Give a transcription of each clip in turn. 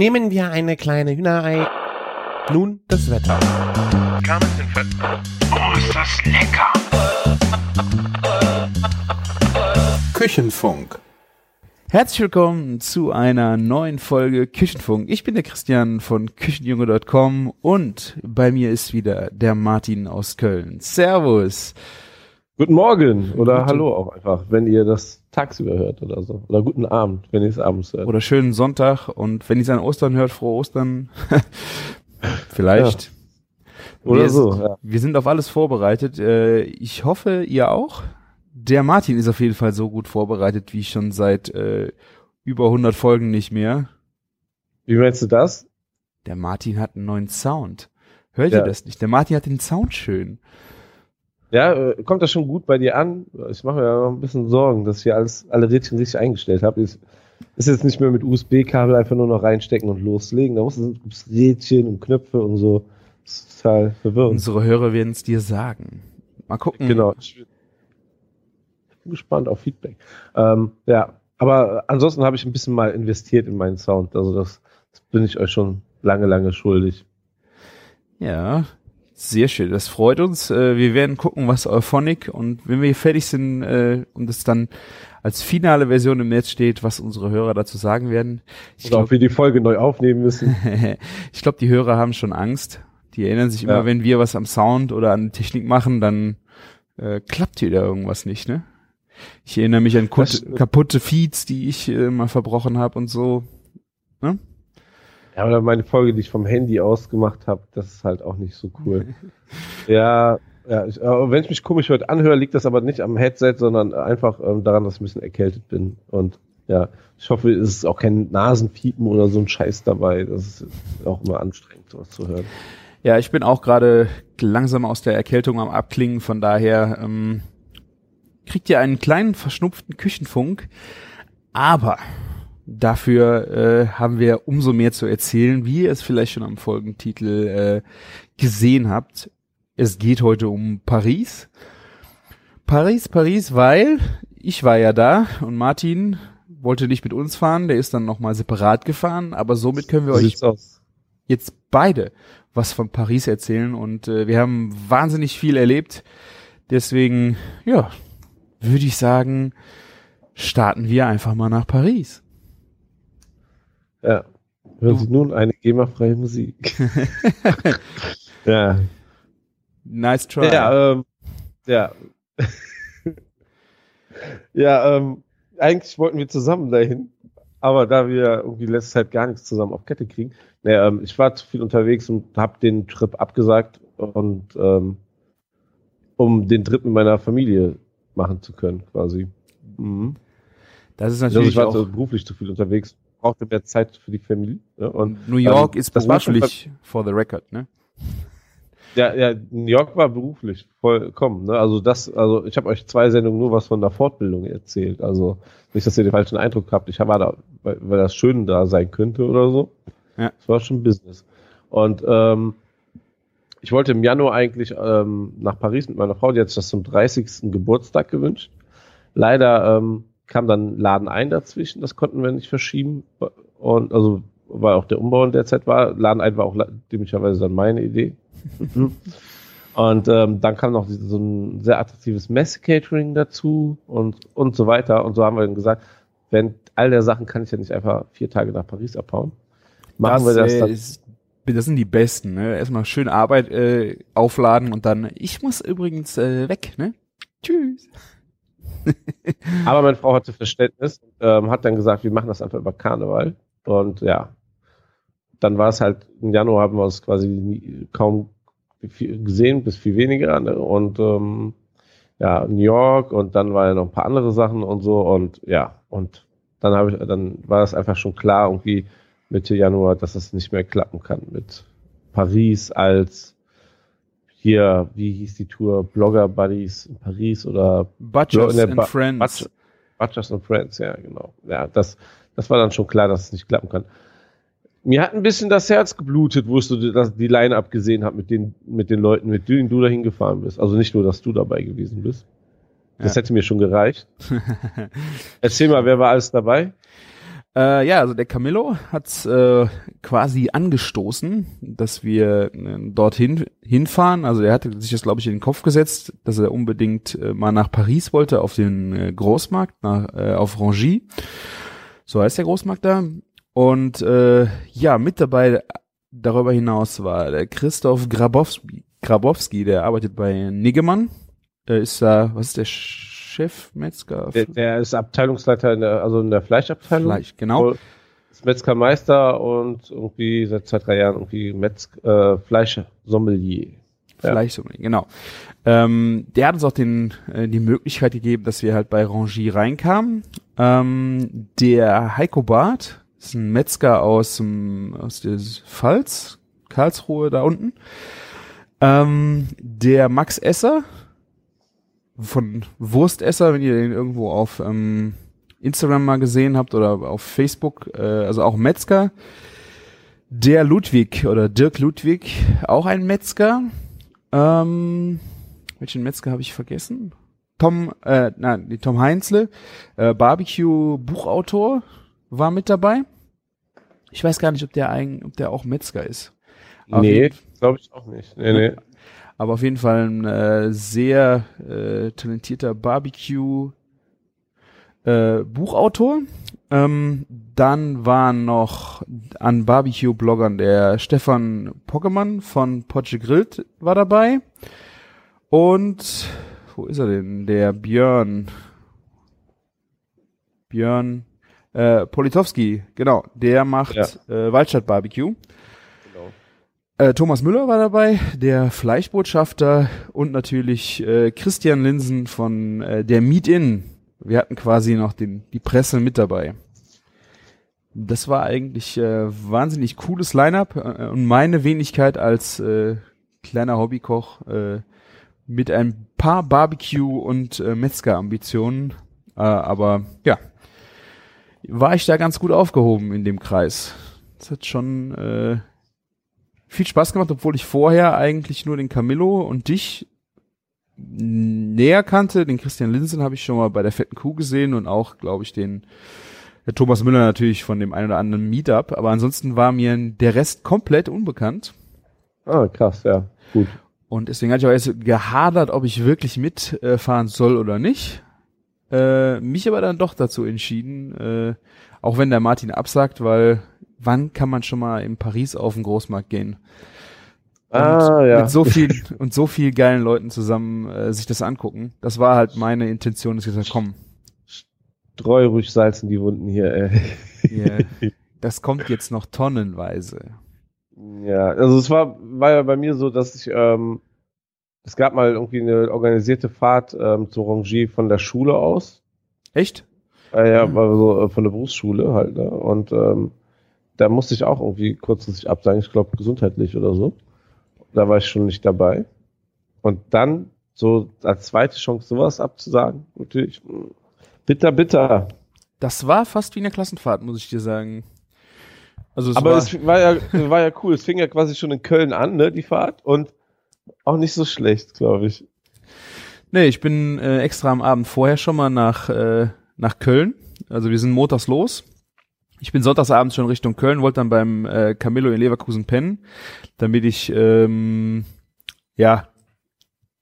Nehmen wir eine kleine Hühnerei. Nun das Wetter. Oh, ist das lecker! Küchenfunk. Herzlich willkommen zu einer neuen Folge Küchenfunk. Ich bin der Christian von Küchenjunge.com und bei mir ist wieder der Martin aus Köln. Servus. Guten Morgen oder Hallo auch einfach, wenn ihr das tagsüber hört oder so. Oder guten Abend, wenn ihr es abends hört. Oder schönen Sonntag und wenn ihr es an Ostern hört, frohe Ostern. Vielleicht. Oder wir, so, ja. Wir sind auf alles vorbereitet. Äh, Ich hoffe, ihr auch. Der Martin ist auf jeden Fall so gut vorbereitet wie schon seit äh, über 100 Folgen nicht mehr. Wie meinst du das? Der Martin hat einen neuen Sound. Hört ihr Ja. das nicht? Der Martin hat den Sound schön. Ja, äh, kommt das schon gut bei dir an? Ich mache mir ja noch ein bisschen Sorgen, dass ich alles, alle Rädchen richtig eingestellt habe. Ist, ist jetzt nicht mehr mit USB-Kabel einfach nur noch reinstecken und loslegen. Da muss es Rädchen und Knöpfe und so. Das ist total verwirrend. Unsere Hörer werden es dir sagen. Mal gucken. Genau. Ich bin gespannt auf Feedback. Ähm, ja, aber ansonsten habe ich ein bisschen mal investiert in meinen Sound. Also das, das bin ich euch schon lange, lange schuldig. Ja, sehr schön. Das freut uns. Äh, Wir werden gucken, was Euphonic und wenn wir fertig sind äh, und es dann als finale Version im Netz steht, was unsere Hörer dazu sagen werden. Ich glaube, wir die Folge neu aufnehmen müssen. ich glaub, die Hörer haben schon Angst. Die erinnern sich immer, Ja. wenn wir was am Sound oder an Technik machen, dann äh, klappt hier da irgendwas nicht, ne? Ich erinnere mich an kaputte, Feeds, die ich äh, mal verbrochen habe und so. Ja, oder meine Folge, die ich vom Handy aus gemacht habe, das ist halt auch nicht so cool. ja, ja ich, aber wenn ich mich komisch heute anhöre, liegt das aber nicht am Headset, sondern einfach ähm, daran, dass ich ein bisschen erkältet bin. Und ja, ich hoffe, es ist auch kein Nasenfiepen oder so ein Scheiß dabei. Das ist auch immer anstrengend, sowas zu hören. Ja, ich bin auch gerade langsam aus der Erkältung am Abklingen, von daher ähm, kriegt ihr einen kleinen verschnupften Küchenfunk, aber dafür äh, haben wir umso mehr zu erzählen, wie ihr es vielleicht schon am Folgentitel äh, gesehen habt. Es geht heute um Paris. Paris, Paris, weil ich war ja da und Martin wollte nicht mit uns fahren, der ist dann nochmal separat gefahren, aber somit können wir euch aus. jetzt beide was von Paris erzählen und äh, wir haben wahnsinnig viel erlebt. Deswegen, ja, würde ich sagen, starten wir einfach mal nach Paris. Ja. Hören Sie nun eine GEMA-freie Musik. ja. Nice try. Ja, ähm, ja. ja, ähm, eigentlich wollten wir zusammen dahin, aber da wir irgendwie letzte Zeit gar nichts zusammen auf Kette kriegen, naja, ähm, ich war zu viel unterwegs und habe den Trip abgesagt und ähm, um den Trip mit meiner Familie machen zu können, quasi. Mhm. das ist Also natürlich ich war auch, beruflich zu viel unterwegs, brauchte mehr Zeit für die Familie. Ja, und New York ähm, ist das war schon beruflich for the record, ne? Ja, ja, New York war beruflich vollkommen. Ne? Also das, also ich habe euch zwei Sendungen nur was von der Fortbildung erzählt. Also nicht, dass ihr den falschen Eindruck habt. Ich war da, weil, weil das schön da sein könnte oder so. Ja. Es war schon Business. Und ähm, ich wollte im Januar eigentlich ähm, nach Paris mit meiner Frau. Die hat sich das zum 30. Geburtstag gewünscht. Leider ähm, kam dann Laden ein dazwischen. Das konnten wir nicht verschieben. Und also weil auch der Umbau in der Zeit war. Laden ein war auch dämlicherweise dann meine Idee. Und ähm, dann kam noch so ein sehr attraktives Messe-Catering dazu und, und so weiter. Und so haben wir dann gesagt, wenn all der Sachen kann ich ja nicht einfach vier Tage nach Paris abhauen. Machen wir das äh, dann. ist, das sind die besten, ne? Erstmal schön Arbeit äh, aufladen und dann, ich muss übrigens äh, weg, ne? Tschüss. Aber meine Frau hatte Verständnis, ähm, hat dann gesagt, wir machen das einfach über Karneval. Und ja, dann war es halt, im Januar haben wir uns quasi nie, kaum gesehen, bis viel weniger. Ne? Und ähm, ja, New York und dann war ja noch ein paar andere Sachen und so. Und ja, und dann habe ich, dann war es einfach schon klar, irgendwie Mitte Januar, dass es nicht mehr klappen kann mit Paris als hier, wie hieß die Tour, Blogger Buddies in Paris oder Butchers and Ba- Friends. Butch- Butchers and Friends, ja, genau. Ja, das, das war dann schon klar, dass es nicht klappen kann. Mir hat ein bisschen das Herz geblutet, wo ich so die, das- die Line abgesehen habe mit den, mit den Leuten, mit denen du dahin gefahren bist. Also nicht nur, dass du dabei gewesen bist. Das Ja. hätte mir schon gereicht. Erzähl mal, wer war alles dabei? Äh, ja, also der Camillo hat äh, quasi angestoßen, dass wir äh, dorthin hinfahren. Also er hatte sich das, glaube ich, in den Kopf gesetzt, dass er unbedingt äh, mal nach Paris wollte, auf den äh, Großmarkt, nach, äh, auf Rangy. So heißt der Großmarkt da. Und äh, ja, mit dabei darüber hinaus war der Christoph Grabowski, Grabowski der arbeitet bei Niggemann. Äh, ist da, was ist der Chefmetzger? Der, der ist Abteilungsleiter in der, also in der Fleischabteilung. Fleisch, genau. Ist Metzgermeister und irgendwie seit zwei, drei Jahren irgendwie Metz, äh, Fleischsommelier. Ja. Fleischsommelier, genau. Ähm, der hat uns auch den, äh, die Möglichkeit gegeben, dass wir halt bei Rangy reinkamen. Ähm, der Heiko Barth ist ein Metzger aus, dem, aus der Pfalz, Karlsruhe da unten. Ähm, der Max Esser von Wurstesser, wenn ihr den irgendwo auf ähm, Instagram mal gesehen habt oder auf Facebook, äh, also auch Metzger. Der Ludwig oder Dirk Ludwig, auch ein Metzger. Ähm, welchen Metzger habe ich vergessen? Tom, äh, nein, Tom Heinzle, äh, Barbecue Buchautor war mit dabei. Ich weiß gar nicht, ob der ein, ob der auch Metzger ist. Auf Nee, glaube ich auch nicht. Nee, nee. Aber auf jeden Fall ein äh, sehr äh, talentierter Barbecue äh, Buchautor. Ähm, dann war noch an Barbecue-Bloggern der Stefan Poggemann von Potsche Grillt war dabei. Und wo ist er denn? Der Björn. Björn äh, Politowski, genau, der macht Ja. äh, Waldstadt Barbecue. Äh, Thomas Müller war dabei, der Fleischbotschafter und natürlich äh, Christian Linsen von äh, der Meet In. Wir hatten quasi noch den, die Presse mit dabei. Das war eigentlich äh, wahnsinnig cooles Line-up äh, und meine Wenigkeit als äh, kleiner Hobbykoch äh, mit ein paar Barbecue- und äh, Metzger-Ambitionen. Äh, aber ja, war ich da ganz gut aufgehoben in dem Kreis. Das hat schon äh, viel Spaß gemacht, obwohl ich vorher eigentlich nur den Camillo und dich näher kannte. Den Christian Linsen habe ich schon mal bei der fetten Kuh gesehen und auch, glaube ich, den der Thomas Müller natürlich von dem einen oder anderen Meetup. Aber ansonsten war mir der Rest komplett unbekannt. Ah, krass, ja. Gut. Und deswegen hatte ich auch erst gehadert, ob ich wirklich mitfahren soll oder nicht. Äh, mich aber dann doch dazu entschieden, äh, auch wenn der Martin absagt, weil wann kann man schon mal in Paris auf den Großmarkt gehen? Und Ah, ja. mit so viel und so viel geilen Leuten zusammen äh, sich das angucken. Das war halt meine Intention, dass ich gesagt komm, Streu ruhig Salz in die Wunden hier, ey. hier, das kommt jetzt noch tonnenweise. Ja, also es war, war ja bei mir so, dass ich, ähm, es gab mal irgendwie eine organisierte Fahrt ähm, zu Rangy von der Schule aus. Echt? Äh, ja, Mhm. war so äh, von der Berufsschule halt, ne? Und ähm, da musste ich auch irgendwie kurzfristig absagen, ich glaube gesundheitlich oder so. Da war ich schon nicht dabei. Und dann so als zweite Chance sowas abzusagen, natürlich. Bitter, bitter. Das war fast wie eine Klassenfahrt, muss ich dir sagen. Also es Aber war, es war ja, war ja cool. Es fing ja quasi schon in Köln an, ne, die Fahrt. Und auch nicht so schlecht, glaube ich. Nee, ich bin äh, extra am Abend vorher schon mal nach, äh, nach Köln. Also wir sind montags los. Ich bin sonntagsabends schon Richtung Köln, wollte dann beim äh, Camillo in Leverkusen pennen, damit ich ähm, ja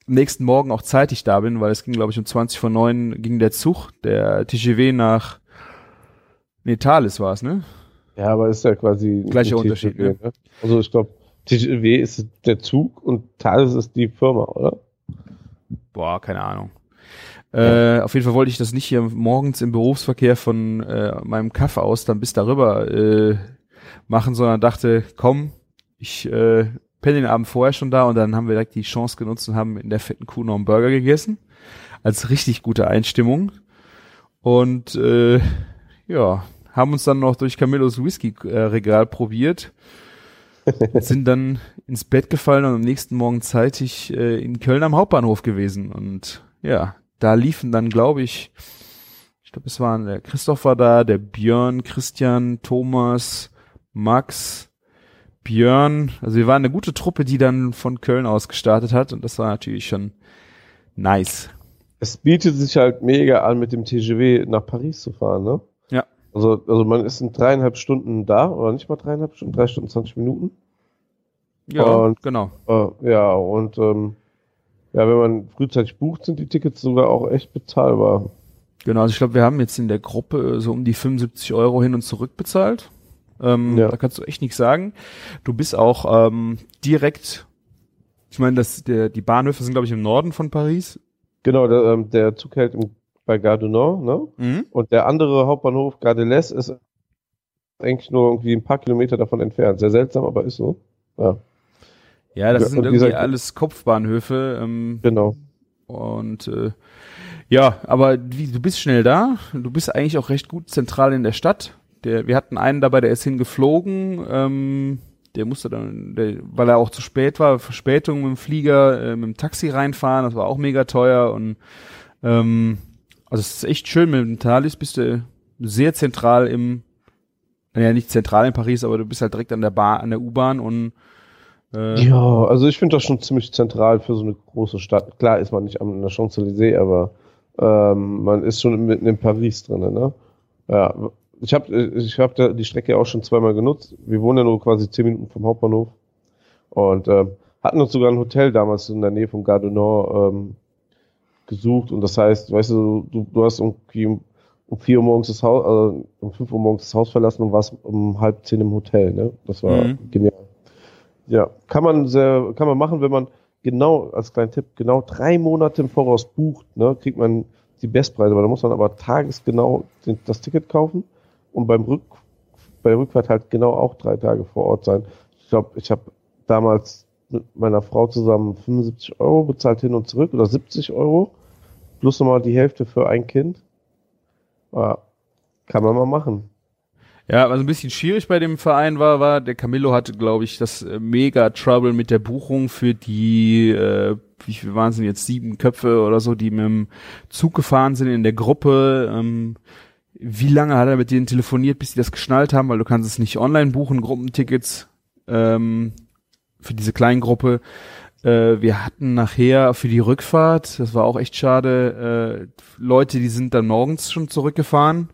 nächsten Morgen auch zeitig da bin, weil es ging, glaube ich, um 20 vor 9 ging der Zug, der TGW nach Nee, Thales war es, ne? Ja, aber ist ja quasi Gleicher Unterschied, TGW, ne? Also ich glaube, TGW ist der Zug und Thales ist die Firma, oder? Boah, keine Ahnung. Äh, auf jeden Fall wollte ich das nicht hier morgens im Berufsverkehr von äh, meinem Kaff aus dann bis darüber äh, machen, sondern dachte, komm, ich äh, penne den Abend vorher schon da und dann haben wir direkt die Chance genutzt und haben in der fetten Kuh noch einen Burger gegessen. Als richtig gute Einstimmung. Und äh, ja, haben uns dann noch durch Camillos Whisky-Regal probiert. sind dann ins Bett gefallen und am nächsten Morgen zeitig äh, in Köln am Hauptbahnhof gewesen. Und ja, da liefen dann, glaube ich, ich glaube, es waren der Christoph war da, der Björn, Christian, Thomas, Max, Björn. Also wir waren eine gute Truppe, die dann von Köln aus gestartet hat und das war natürlich schon nice. Es bietet sich halt mega an, mit dem TGW nach Paris zu fahren, ne? Ja. Also, also man ist in dreieinhalb Stunden da, oder nicht mal dreieinhalb Stunden, drei Stunden, 20 Minuten. Ja, Und- genau. Äh, ja, und ähm, ja, wenn man frühzeitig bucht, sind die Tickets sogar auch echt bezahlbar. Genau, also ich glaube, wir haben jetzt in der Gruppe so um die 75 Euro hin und zurück bezahlt. Ähm, Ja. Da kannst du echt nichts sagen. Du bist auch ähm, direkt, ich meine, der, die Bahnhöfe sind, glaube ich, im Norden von Paris. Genau, der, ähm, der Zug hält im, bei Gare du Nord, ne? Mhm. Und der andere Hauptbahnhof, Gare de l'Est, ist eigentlich nur irgendwie ein paar Kilometer davon entfernt. Sehr seltsam, aber ist so. Ja, Ja, das Ja, sind irgendwie alles Kopfbahnhöfe. Ähm, genau. Und äh, ja, aber wie, du bist schnell da. Du bist eigentlich auch recht gut zentral in der Stadt. Der, wir hatten einen dabei, der ist hingeflogen. Ähm, der musste dann, der, weil er auch zu spät war, Verspätung mit dem Flieger, äh, mit dem Taxi reinfahren. Das war auch mega teuer. Und ähm, also es ist echt schön mit dem Thalys. Bist du sehr zentral im, naja nicht zentral in Paris, aber du bist halt direkt an der Bar, an der U-Bahn und äh, Ja, also ich finde das schon ziemlich zentral für so eine große Stadt. Klar ist man nicht an der Champs-Élysées, aber ähm, man ist schon mitten in Paris drin, ne? Ja, ich habe ich hab die Strecke auch schon zweimal genutzt. Wir wohnen ja nur quasi zehn Minuten vom Hauptbahnhof und ähm, hatten uns sogar ein Hotel damals in der Nähe vom Gare du Nord ähm, gesucht und das heißt, weißt du, du, du hast irgendwie um, um vier Uhr morgens das Haus, also um fünf Uhr morgens das Haus verlassen und warst um halb zehn im Hotel, ne? Das war Mhm. genial. Ja, kann man sehr, kann man machen, wenn man genau, als kleinen Tipp, genau drei Monate im Voraus bucht, ne, kriegt man die Bestpreise, weil da muss man aber tagesgenau das Ticket kaufen und beim Rück, bei Rückfahrt halt genau auch drei Tage vor Ort sein. Ich glaube, ich habe damals mit meiner Frau zusammen 75 Euro bezahlt hin und zurück oder 70 Euro plus nochmal die Hälfte für ein Kind. Ja, kann man mal machen. Ja, was ein bisschen schwierig bei dem Verein war, war, der Camillo hatte, glaube ich, das äh, mega Trouble mit der Buchung für die, äh, wie viel waren es denn jetzt, sieben Köpfe oder so, die mit dem Zug gefahren sind in der Gruppe. Ähm, wie lange hat er mit denen telefoniert, bis sie das geschnallt haben, weil du kannst es nicht online buchen, Gruppentickets ähm, für diese kleine Gruppe. Äh, wir hatten nachher für die Rückfahrt, das war auch echt schade, äh, Leute, die sind dann morgens schon zurückgefahren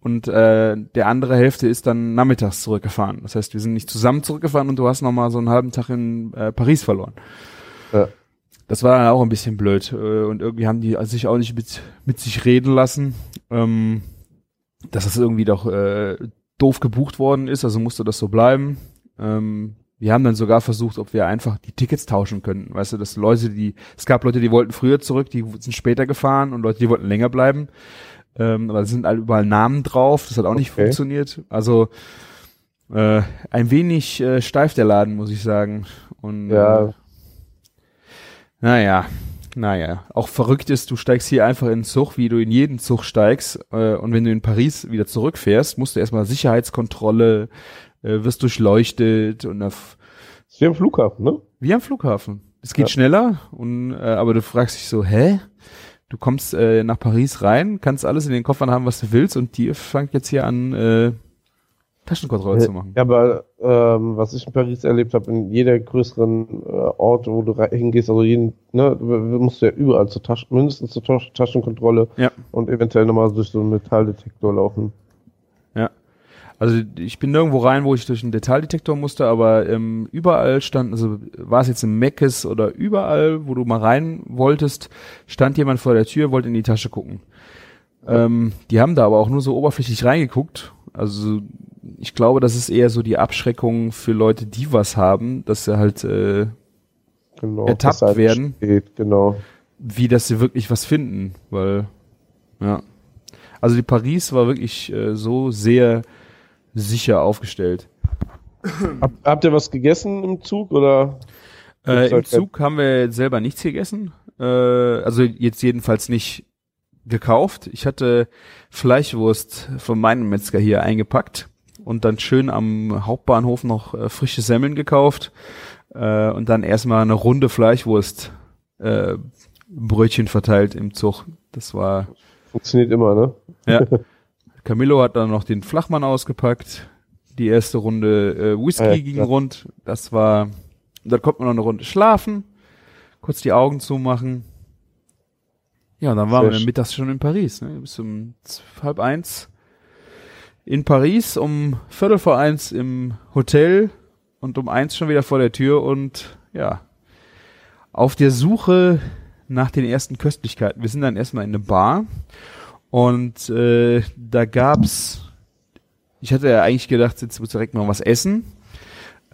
und äh, der andere Hälfte ist dann nachmittags zurückgefahren. Das heißt, wir sind nicht zusammen zurückgefahren und du hast noch mal so einen halben Tag in äh, Paris verloren. Ja. Das war dann auch ein bisschen blöd äh, und irgendwie haben die sich auch nicht mit, mit sich reden lassen, ähm, dass das irgendwie doch äh, doof gebucht worden ist, also musste das so bleiben. Ähm, wir haben dann sogar versucht, ob wir einfach die Tickets tauschen könnten. Weißt du, dass Leute, die, es gab Leute, die wollten früher zurück, die sind später gefahren und Leute, die wollten länger bleiben. Ähm, aber es sind halt überall Namen drauf, das hat auch nicht Okay. funktioniert. Also äh, ein wenig äh, steif der Laden, muss ich sagen. Und Ja. äh, naja, naja. Auch verrückt ist, du steigst hier einfach in den Zug, wie du in jeden Zug steigst. Äh, und wenn du in Paris wieder zurückfährst, musst du erstmal Sicherheitskontrolle, äh, wirst durchleuchtet und auf, Ist wie am Flughafen, ne? wie am Flughafen. Es geht Ja. schneller und äh, aber du fragst dich so, hä? Du kommst äh, nach Paris rein, kannst alles in den Koffern haben, was du willst, und die fängt jetzt hier an, äh, Taschenkontrolle zu machen. Ja, aber ähm, was ich in Paris erlebt habe, in jeder größeren äh, Ort, wo du hingehst, also jeden, ne, du du musst ja überall zur Taschen, mindestens zur Tasch Taschenkontrolle Ja. und eventuell nochmal durch so einen Metalldetektor laufen. Also ich bin nirgendwo rein, wo ich durch einen Detaildetektor musste, aber ähm, überall stand, also war es jetzt im Meckes oder überall, wo du mal rein wolltest, stand jemand vor der Tür, wollte in die Tasche gucken. Ähm, die haben da aber auch nur so oberflächlich reingeguckt. Also ich glaube, das ist eher so die Abschreckung für Leute, die was haben, dass sie halt, äh, Genau. Ertappt halt werden. Steht, genau. wie dass sie wirklich was finden, weil, ja. Also die Paris war wirklich äh, so sehr sicher aufgestellt. Hab, habt ihr was gegessen im Zug oder? Äh, Im Zug haben wir selber nichts gegessen. Äh, also jetzt jedenfalls nicht gekauft. Ich hatte Fleischwurst von meinem Metzger hier eingepackt und dann schön am Hauptbahnhof noch äh, frische Semmeln gekauft äh, und dann erstmal eine runde Fleischwurst äh, Brötchen verteilt im Zug. Das war Funktioniert immer, ne? ja. Camillo hat dann noch den Flachmann ausgepackt. Die erste Runde äh, Whisky Ah ja, ging klar. rund. Das war, dann konnte man noch eine Runde schlafen, kurz die Augen zumachen. Ja, und dann waren Sehr wir mittags schon in Paris, ne? bis um halb eins in Paris um Viertel vor eins im Hotel und um eins schon wieder vor der Tür und ja, auf der Suche nach den ersten Köstlichkeiten. Wir sind dann erstmal in eine Bar und äh, da gab's, ich hatte ja eigentlich gedacht, jetzt muss direkt mal was essen.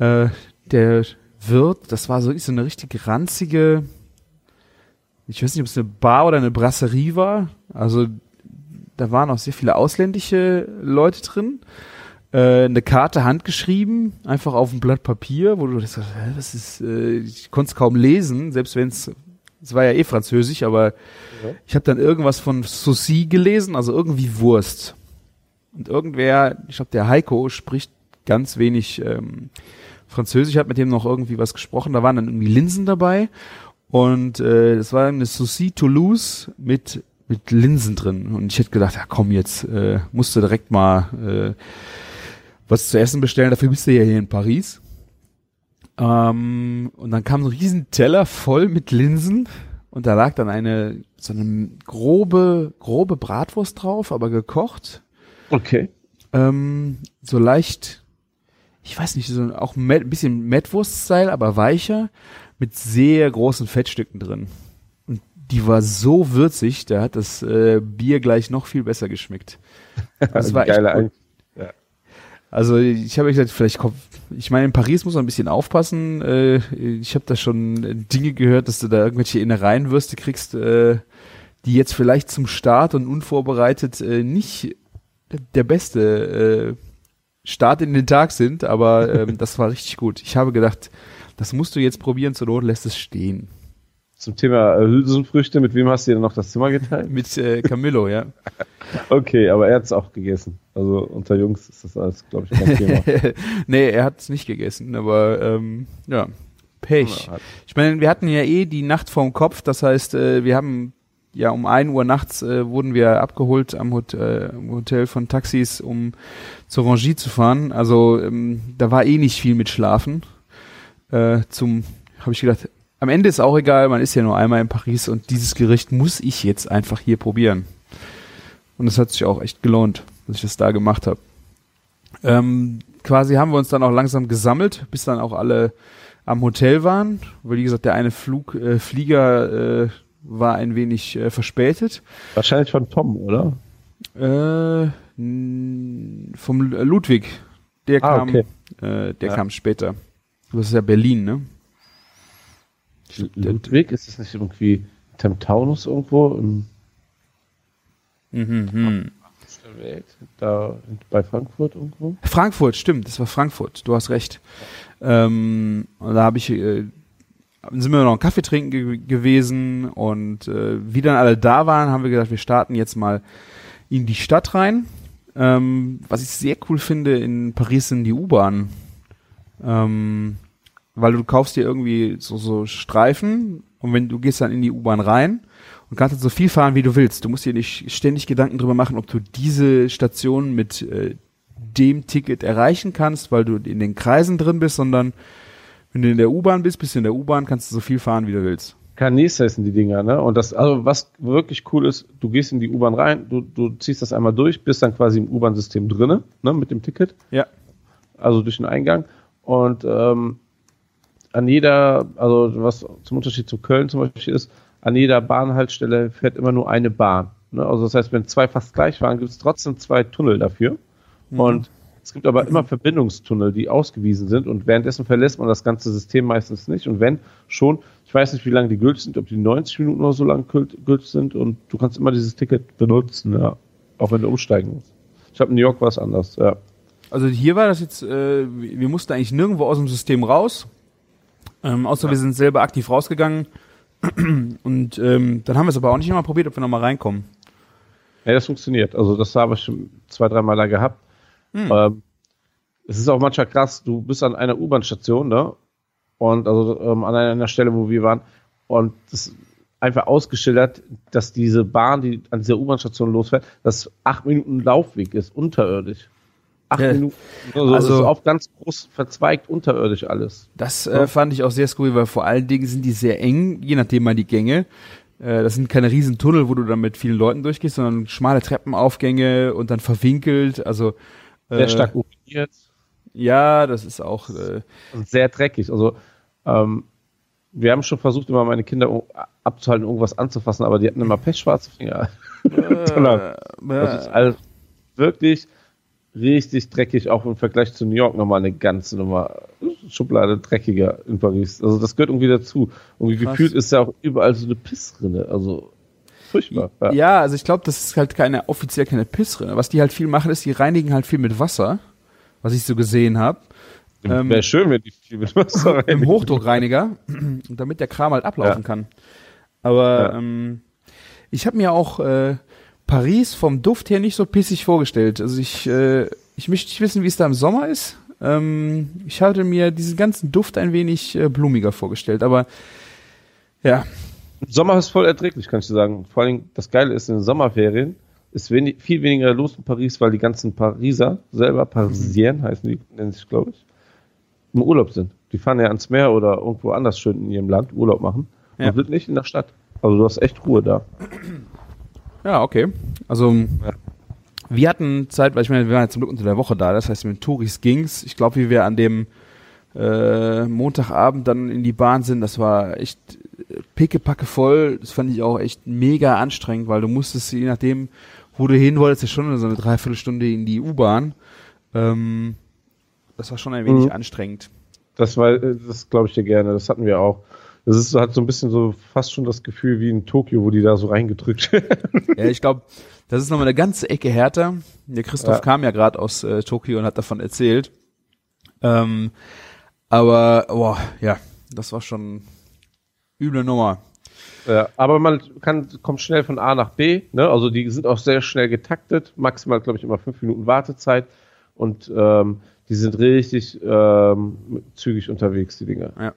Äh, der Wirt, das war so, so eine richtig ranzige, ich weiß nicht, ob es eine Bar oder eine Brasserie war. Also da waren auch sehr viele ausländische Leute drin. Äh, eine Karte handgeschrieben, einfach auf ein Blatt Papier, wo du das, das ist, äh, ich konnte es kaum lesen, selbst wenn es, es war ja eh französisch, aber Ja. ich habe dann irgendwas von Saucy gelesen, also irgendwie Wurst. Und irgendwer, ich glaube der Heiko spricht ganz wenig ähm, Französisch, hat mit dem noch irgendwie was gesprochen, da waren dann irgendwie Linsen dabei und äh, das war eine Saucy Toulouse mit mit Linsen drin und ich hätte gedacht, ja komm jetzt, äh, musst du direkt mal äh, was zu essen bestellen, dafür bist du ja hier in Paris. Ähm, und dann kam so ein riesen Teller voll mit Linsen und da lag dann eine so eine grobe grobe Bratwurst drauf, aber gekocht, Okay. ähm, so leicht, ich weiß nicht, so auch ein bisschen Mettwurst-Style, aber weicher, mit sehr großen Fettstücken drin. Und die war so würzig, da hat das äh, Bier gleich noch viel besser geschmeckt. Das war echt gut. Ein Also ich habe gesagt, vielleicht kommt, ich meine, in Paris muss man ein bisschen aufpassen. Äh, ich habe da schon Dinge gehört, dass du da irgendwelche Innereienwürste kriegst, äh, die jetzt vielleicht zum Start und unvorbereitet äh, nicht der beste äh, Start in den Tag sind, aber ähm, das war richtig gut. Ich habe gedacht, das musst du jetzt probieren, zur Not lässt es stehen. Zum Thema äh, Hülsenfrüchte, mit wem hast du dir noch das Zimmer geteilt? Mit äh, Camillo, ja. Okay, aber er hat es auch gegessen. Also unter Jungs ist das alles, glaube ich, kein Thema. nee, er hat es nicht gegessen, aber ähm, ja, Pech. Ich meine, wir hatten ja eh die Nacht vorm Kopf, das heißt, äh, wir haben ja um ein Uhr nachts äh, wurden wir abgeholt am Hot äh, Hotel von Taxis, um zur Rangie zu fahren. Also ähm, da war eh nicht viel mit Schlafen. Äh, zum habe ich gedacht, am Ende ist auch egal, man ist ja nur einmal in Paris und dieses Gericht muss ich jetzt einfach hier probieren. Und es hat sich auch echt gelohnt, dass ich das da gemacht habe. Ähm, quasi haben wir uns dann auch langsam gesammelt, bis dann auch alle am Hotel waren, weil wie gesagt, der eine Flug, äh, Flieger äh, war ein wenig äh, verspätet. Wahrscheinlich von Tom, oder? Äh, vom Lu- Ludwig, der Ah, kam, okay. äh, der Ja. kam später. Das ist ja Berlin, ne? Ludwig, ist das nicht irgendwie Temptaunus irgendwo im Mhm, mhm. der Welt? Da bei Frankfurt irgendwo? Frankfurt, stimmt, das war Frankfurt, du hast recht. Ähm, und da habe ich, äh, sind wir noch einen Kaffee trinken ge gewesen und äh, wie dann alle da waren, haben wir gedacht, wir starten jetzt mal in die Stadt rein. Ähm, was ich sehr cool finde in Paris sind die U-Bahnen. Ähm, weil du kaufst dir irgendwie so, so Streifen und wenn du gehst dann in die U-Bahn rein und kannst dann so viel fahren, wie du willst. Du musst dir nicht ständig Gedanken drüber machen, ob du diese Station mit äh, dem Ticket erreichen kannst, weil du in den Kreisen drin bist, sondern wenn du in der U-Bahn bist, bist du in der U-Bahn, kannst du so viel fahren, wie du willst. Canis heißen die Dinger, ne? Und das, also was wirklich cool ist, du gehst in die U-Bahn rein, du, du ziehst das einmal durch, bist dann quasi im U-Bahn-System drinne, ne, mit dem Ticket, Ja. also durch den Eingang. Und ähm, an jeder, also was zum Unterschied zu Köln zum Beispiel ist, an jeder Bahnhaltestelle fährt immer nur eine Bahn. Ne? Also das heißt, wenn zwei fast gleich fahren, gibt es trotzdem zwei Tunnel dafür. Und es gibt aber immer Verbindungstunnel, die ausgewiesen sind und währenddessen verlässt man das ganze System meistens nicht. Und wenn schon, ich weiß nicht, wie lange die gültig sind, ob die 90 Minuten oder so lang gült- gültig sind und du kannst immer dieses Ticket benutzen, ja. Auch wenn du umsteigen musst. Ich glaube, in New York war es anders, ja. Also hier war das jetzt, äh, wir mussten eigentlich nirgendwo aus dem System raus, ähm, außer wir sind selber aktiv rausgegangen. Und ähm, dann haben wir es aber auch nicht immer probiert, ob wir nochmal reinkommen. Ja, das funktioniert. Also das habe ich schon zwei, dreimal da gehabt. Ähm, es ist auch manchmal krass, du bist an einer U-Bahn-Station, ne? Und also ähm, an einer Stelle, wo wir waren, und das ist einfach ausgeschildert, dass diese Bahn, die an dieser U-Bahn-Station losfährt, dass acht Minuten Laufweg ist, unterirdisch. Acht Ja. Minuten. Also, Also- ist auf ganz groß verzweigt unterirdisch alles. Das Ja. äh, fand ich auch sehr skurril, weil vor allen Dingen sind die sehr eng, je nachdem mal die Gänge. Äh, das sind keine riesen Tunnel, wo du dann mit vielen Leuten durchgehst, sondern schmale Treppenaufgänge und dann verwinkelt. Also Sehr Äh, stark uriniert Ja, das ist auch. Äh, und sehr dreckig. Also, ähm, wir haben schon versucht, immer meine Kinder abzuhalten, irgendwas anzufassen, aber die hatten immer pechschwarze Finger. Toller. Das ist äh, alles wirklich richtig dreckig, auch im Vergleich zu New York nochmal eine ganze Nummer Schublade dreckiger in Paris. Also das gehört irgendwie dazu. Und gefühlt ist ja auch überall so eine Pissrinne. Also furchtbar. Ja. ja, also ich glaube, das ist halt keine offiziell keine Pissrinne. Was die halt viel machen, ist, die reinigen halt viel mit Wasser, was ich so gesehen habe. ähm, Wäre schön, wenn die viel mit Wasser Im reinigen. Hochdruckreiniger, und damit der Kram halt ablaufen Ja. kann. Aber Ja. ähm, ich habe mir auch äh, Paris vom Duft her nicht so pissig vorgestellt. Also ich, äh, ich möchte nicht wissen, wie es da im Sommer ist. Ähm, ich hatte mir diesen ganzen Duft ein wenig äh, blumiger vorgestellt, aber ja, Sommer ist voll erträglich, kann ich dir sagen. Vor allem das Geile ist, in den Sommerferien ist wenig, viel weniger los in Paris, weil die ganzen Pariser selber, Parisien heißen die, nennen sich, glaube ich, im Urlaub sind. Die fahren ja ans Meer oder irgendwo anders schön in ihrem Land Urlaub machen Ja. und sind nicht in der Stadt. Also du hast echt Ruhe da. Ja, okay. Also wir hatten Zeit, weil ich meine, wir waren ja zum Glück unter der Woche da, das heißt mit Touris ging's. Ich glaube, wie wir an dem äh, Montagabend dann in die Bahn sind, das war echt äh, pickepacke voll. Das fand ich auch echt mega anstrengend, weil du musstest, je nachdem, wo du hin wolltest, ja schon so eine Dreiviertelstunde in die U-Bahn. Ähm, das war schon ein wenig Mhm. anstrengend. Das war, äh, das glaube ich dir gerne. Das hatten wir auch. Das ist hat so ein bisschen so fast schon das Gefühl wie in Tokio, wo die da so reingedrückt werden. Ja, ich glaube, das ist nochmal eine ganze Ecke härter. Der Christoph Ja. kam ja gerade aus äh, Tokio und hat davon erzählt. Ähm, aber, boah, ja, das war schon üble Nummer. Ja, aber man kann, kommt schnell von A nach B, ne? Also die sind auch sehr schnell getaktet, maximal, glaube ich, immer fünf Minuten Wartezeit und ähm, die sind richtig ähm, zügig unterwegs, die Dinger.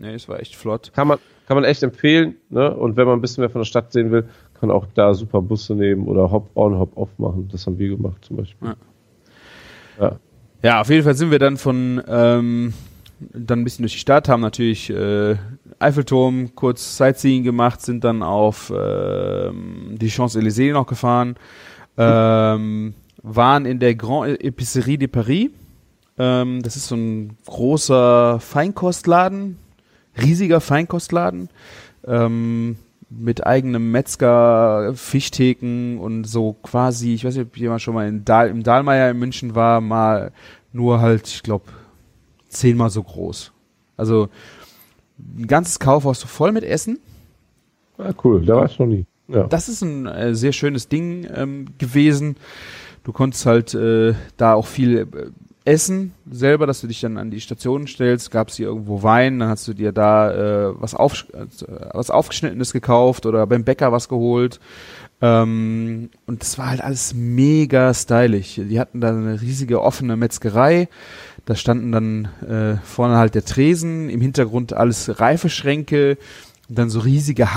Nee, es war echt flott. Kann man, kann man echt empfehlen, ne? Und wenn man ein bisschen mehr von der Stadt sehen will, kann man auch da super Busse nehmen oder Hop-on, Hop-off machen. Das haben wir gemacht zum Beispiel. Ja. Ja. Ja, auf jeden Fall sind wir dann von ähm, dann ein bisschen durch die Stadt, haben natürlich äh, Eiffelturm, kurz Sightseeing gemacht, sind dann auf ähm, die Champs-Élysées noch gefahren, ähm, waren in der Grand Épicerie de Paris. Ähm, das ist so ein großer Feinkostladen, riesiger Feinkostladen. Ähm, mit eigenem Metzger, Fischtheken und so quasi, ich weiß nicht, ob jemand schon mal in Dahl, im Dahlmeier in München war, mal nur halt, ich glaube, zehnmal so groß. Also ein ganzes Kaufhaus so voll mit Essen. Ah, cool, da war ich noch nie. Ja. Das ist ein äh, sehr schönes Ding ähm, gewesen. Du konntest halt äh, da auch viel äh, essen selber, dass du dich dann an die Station stellst. Gab es hier irgendwo Wein, dann hast du dir da äh, was, auf, äh, was aufgeschnittenes gekauft oder beim Bäcker was geholt. Ähm, und das war halt alles mega stylisch. Die hatten da eine riesige offene Metzgerei. Da standen dann äh, vorne halt der Tresen, im Hintergrund alles Reifeschränke dann so riesige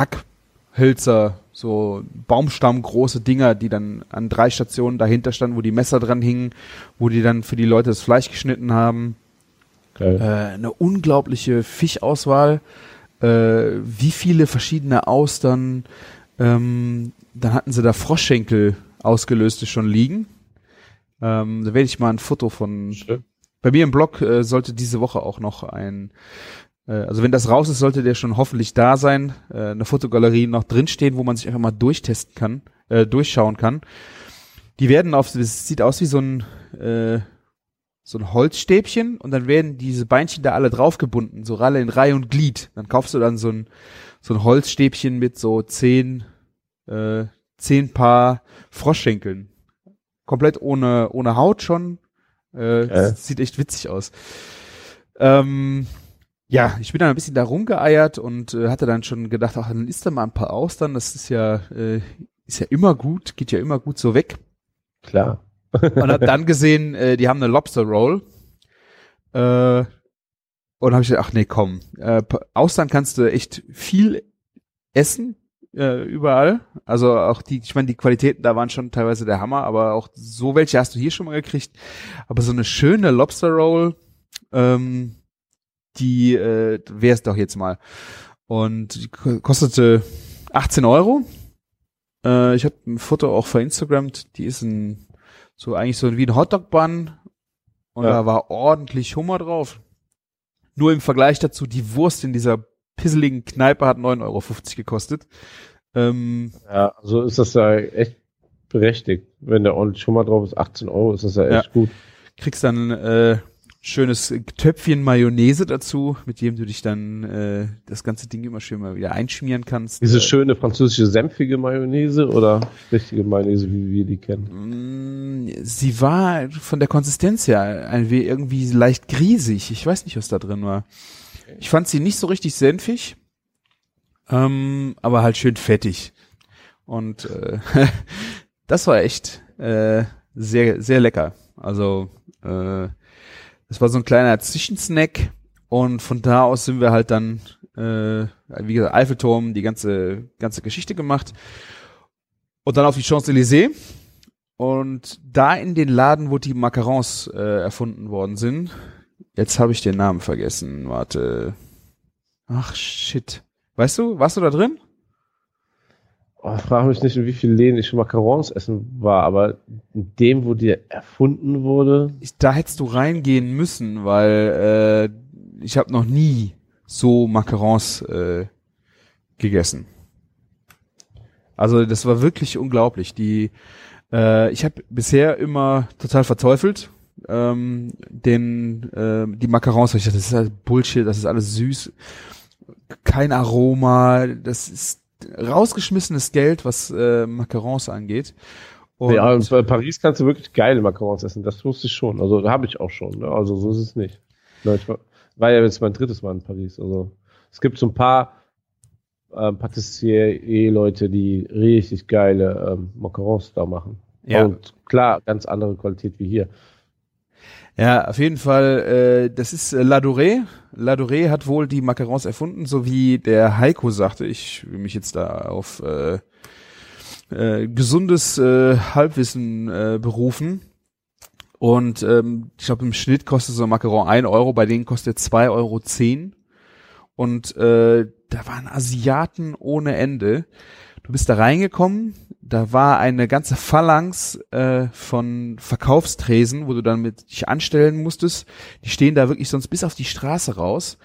Hackhölzer, so baumstammgroße Dinger, die dann an drei Stationen dahinter standen, wo die Messer dran hingen, wo die dann für die Leute das Fleisch geschnitten haben. Geil. Äh, eine unglaubliche Fischauswahl, äh, wie viele verschiedene Austern. Ähm, dann hatten sie da Froschschenkel ausgelöste schon liegen. Ähm, da werde ich mal ein Foto von. Schön. Bei mir im Blog äh, sollte diese Woche auch noch ein, also wenn das raus ist, sollte der schon hoffentlich da sein, äh, eine Fotogalerie noch drinstehen, wo man sich einfach mal durchtesten kann, äh, durchschauen kann. Die werden auf, das sieht aus wie so ein, äh, so ein Holzstäbchen und dann werden diese Beinchen da alle draufgebunden, so alle in Reihe und Glied. Dann kaufst du dann so ein, so ein Holzstäbchen mit so zehn, äh, zehn Paar Froschschenkeln. Komplett ohne, ohne Haut schon. Äh. Sieht echt witzig aus. Ähm, ja, ich bin dann ein bisschen da rumgeeiert und äh, hatte dann schon gedacht, ach, dann isst da mal ein paar Austern, das ist ja, äh, ist ja immer gut, geht ja immer gut so weg. Klar. Und hab dann gesehen, äh, die haben eine Lobster Roll. Äh, und habe ich gedacht, ach nee, komm. Äh, Austern kannst du echt viel essen, äh, überall. Also auch die, ich meine, die Qualitäten da waren schon teilweise der Hammer, aber auch so welche hast du hier schon mal gekriegt. Aber so eine schöne Lobster Roll, ähm, die äh, wäre es doch jetzt mal. Und die ko- kostete 18 Euro. Äh, ich habe ein Foto auch vereinstagrammt, die ist ein So eigentlich so wie ein Hotdog-Bun. Und Ja. da war ordentlich Hummer drauf. Nur im Vergleich dazu, die Wurst in dieser pisseligen Kneipe hat 9,50 Euro gekostet. Ähm, Ja, also ist das ja echt berechtigt. Wenn der ordentlich Hummer drauf ist, 18 Euro, ist das ja echt gut. kriegst dann äh, schönes Töpfchen Mayonnaise dazu, mit dem du dich dann äh, das ganze Ding immer schön mal wieder einschmieren kannst. Diese äh, schöne französische senfige Mayonnaise oder richtige Mayonnaise, wie wir die kennen? Mm, Sie war von der Konsistenz her ein irgendwie leicht griesig. Ich weiß nicht, was da drin war. Ich fand sie nicht so richtig senfig, ähm, aber halt schön fettig. Und äh, das war echt äh, sehr, sehr lecker. Also äh, das war so ein kleiner Zwischensnack und von da aus sind wir halt dann, äh, wie gesagt, Eiffelturm, die ganze, ganze Geschichte gemacht. Und dann auf die Champs-Élysées. Und da in den Laden, wo die Macarons äh, erfunden worden sind, jetzt habe ich den Namen vergessen. Warte. Ach shit. Weißt du, warst du da drin? Oh, frage mich nicht, in wie vielen Läden ich schon Macarons essen war, aber in dem, wo die erfunden wurde, Ich, da hättest du reingehen müssen, weil äh, ich habe noch nie so Macarons äh, gegessen. Also das war wirklich unglaublich. Die, äh, ich habe bisher immer total verteufelt ähm, den äh, die Macarons. Ich dachte, das ist halt Bullshit, das ist alles süß, kein Aroma, das ist rausgeschmissenes Geld, was äh, Macarons angeht. Und ja, und bei Paris kannst du wirklich geile Macarons essen, das wusste ich schon. Also habe ich auch schon, ne? also so ist es nicht. Ne, ich war, war ja jetzt mein drittes Mal in Paris. Also es gibt so ein paar ähm, Patissier-Leute, die richtig geile ähm, Macarons da machen. Ja. Und klar, ganz andere Qualität wie hier. Ja, auf jeden Fall, äh, das ist äh, Laduré. Laduré hat wohl die Macarons erfunden, so wie der Heiko sagte. Ich will mich jetzt da auf äh, äh, gesundes äh, Halbwissen äh, berufen. Und ähm, ich glaube, im Schnitt kostet so ein Macaron ein Euro, bei denen kostet zwei Euro. zehn. Und äh, da waren Asiaten ohne Ende. Du bist da reingekommen, da war eine ganze Phalanx äh, von Verkaufstresen, wo du dann mit dich anstellen musstest. Die stehen da wirklich sonst bis auf die Straße raus.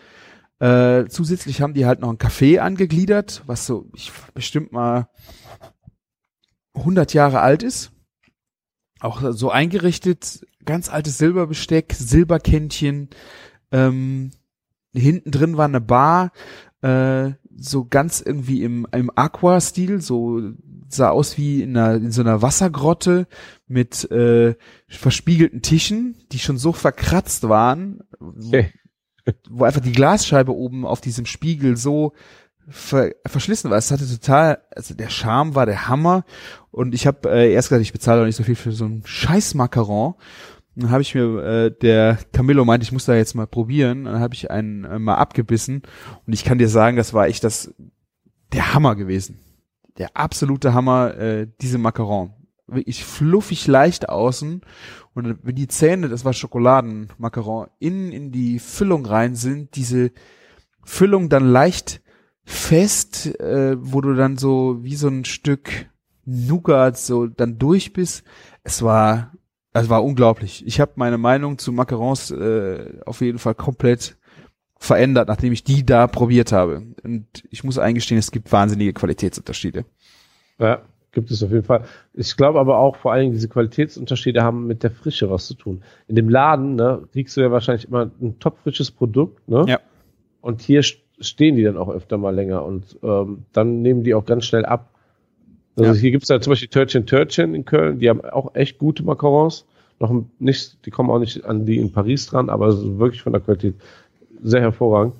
Äh, zusätzlich haben die halt noch ein Café angegliedert, was so ich bestimmt mal 100 Jahre alt ist. Auch so eingerichtet, ganz altes Silberbesteck, Silberkännchen. Ähm, hinten drin war eine Bar, äh, so ganz irgendwie im, im Aqua-Stil, so sah aus wie in, einer, in so einer Wassergrotte mit äh, verspiegelten Tischen, die schon so verkratzt waren, wo, Okay. wo einfach die Glasscheibe oben auf diesem Spiegel so ver verschlissen war. Es hatte total, also der Charme war der Hammer und ich habe äh, erst gesagt, ich bezahle doch nicht so viel für so einen scheiß Macaron. Dann habe ich mir, äh, der Camillo meinte, ich muss da jetzt mal probieren. Dann habe ich einen äh, mal abgebissen und ich kann dir sagen, das war echt das der Hammer gewesen. Der absolute Hammer, äh, diese Macaron. Wirklich fluffig leicht außen und wenn die Zähne, das war Schokoladen-Macaron, innen in die Füllung rein sind, diese Füllung dann leicht fest, äh, wo du dann so wie so ein Stück Nougat so dann durch bist. Es war, es war unglaublich. Ich habe meine Meinung zu Macarons äh, auf jeden Fall komplett verändert, nachdem ich die da probiert habe. Und ich muss eingestehen, es gibt wahnsinnige Qualitätsunterschiede. Ja, gibt es auf jeden Fall. Ich glaube aber auch vor allen Dingen, diese Qualitätsunterschiede haben mit der Frische was zu tun. In dem Laden, ne, kriegst du ja wahrscheinlich immer ein topfrisches Produkt, ne? Ja. Und hier st- stehen die dann auch öfter mal länger und ähm, dann nehmen die auch ganz schnell ab. Also Ja. hier gibt's ja zum Beispiel Törtchen Törtchen in Köln, die haben auch echt gute Macarons. Noch nicht, die kommen auch nicht an die in Paris dran, aber es ist wirklich von der Qualität sehr hervorragend.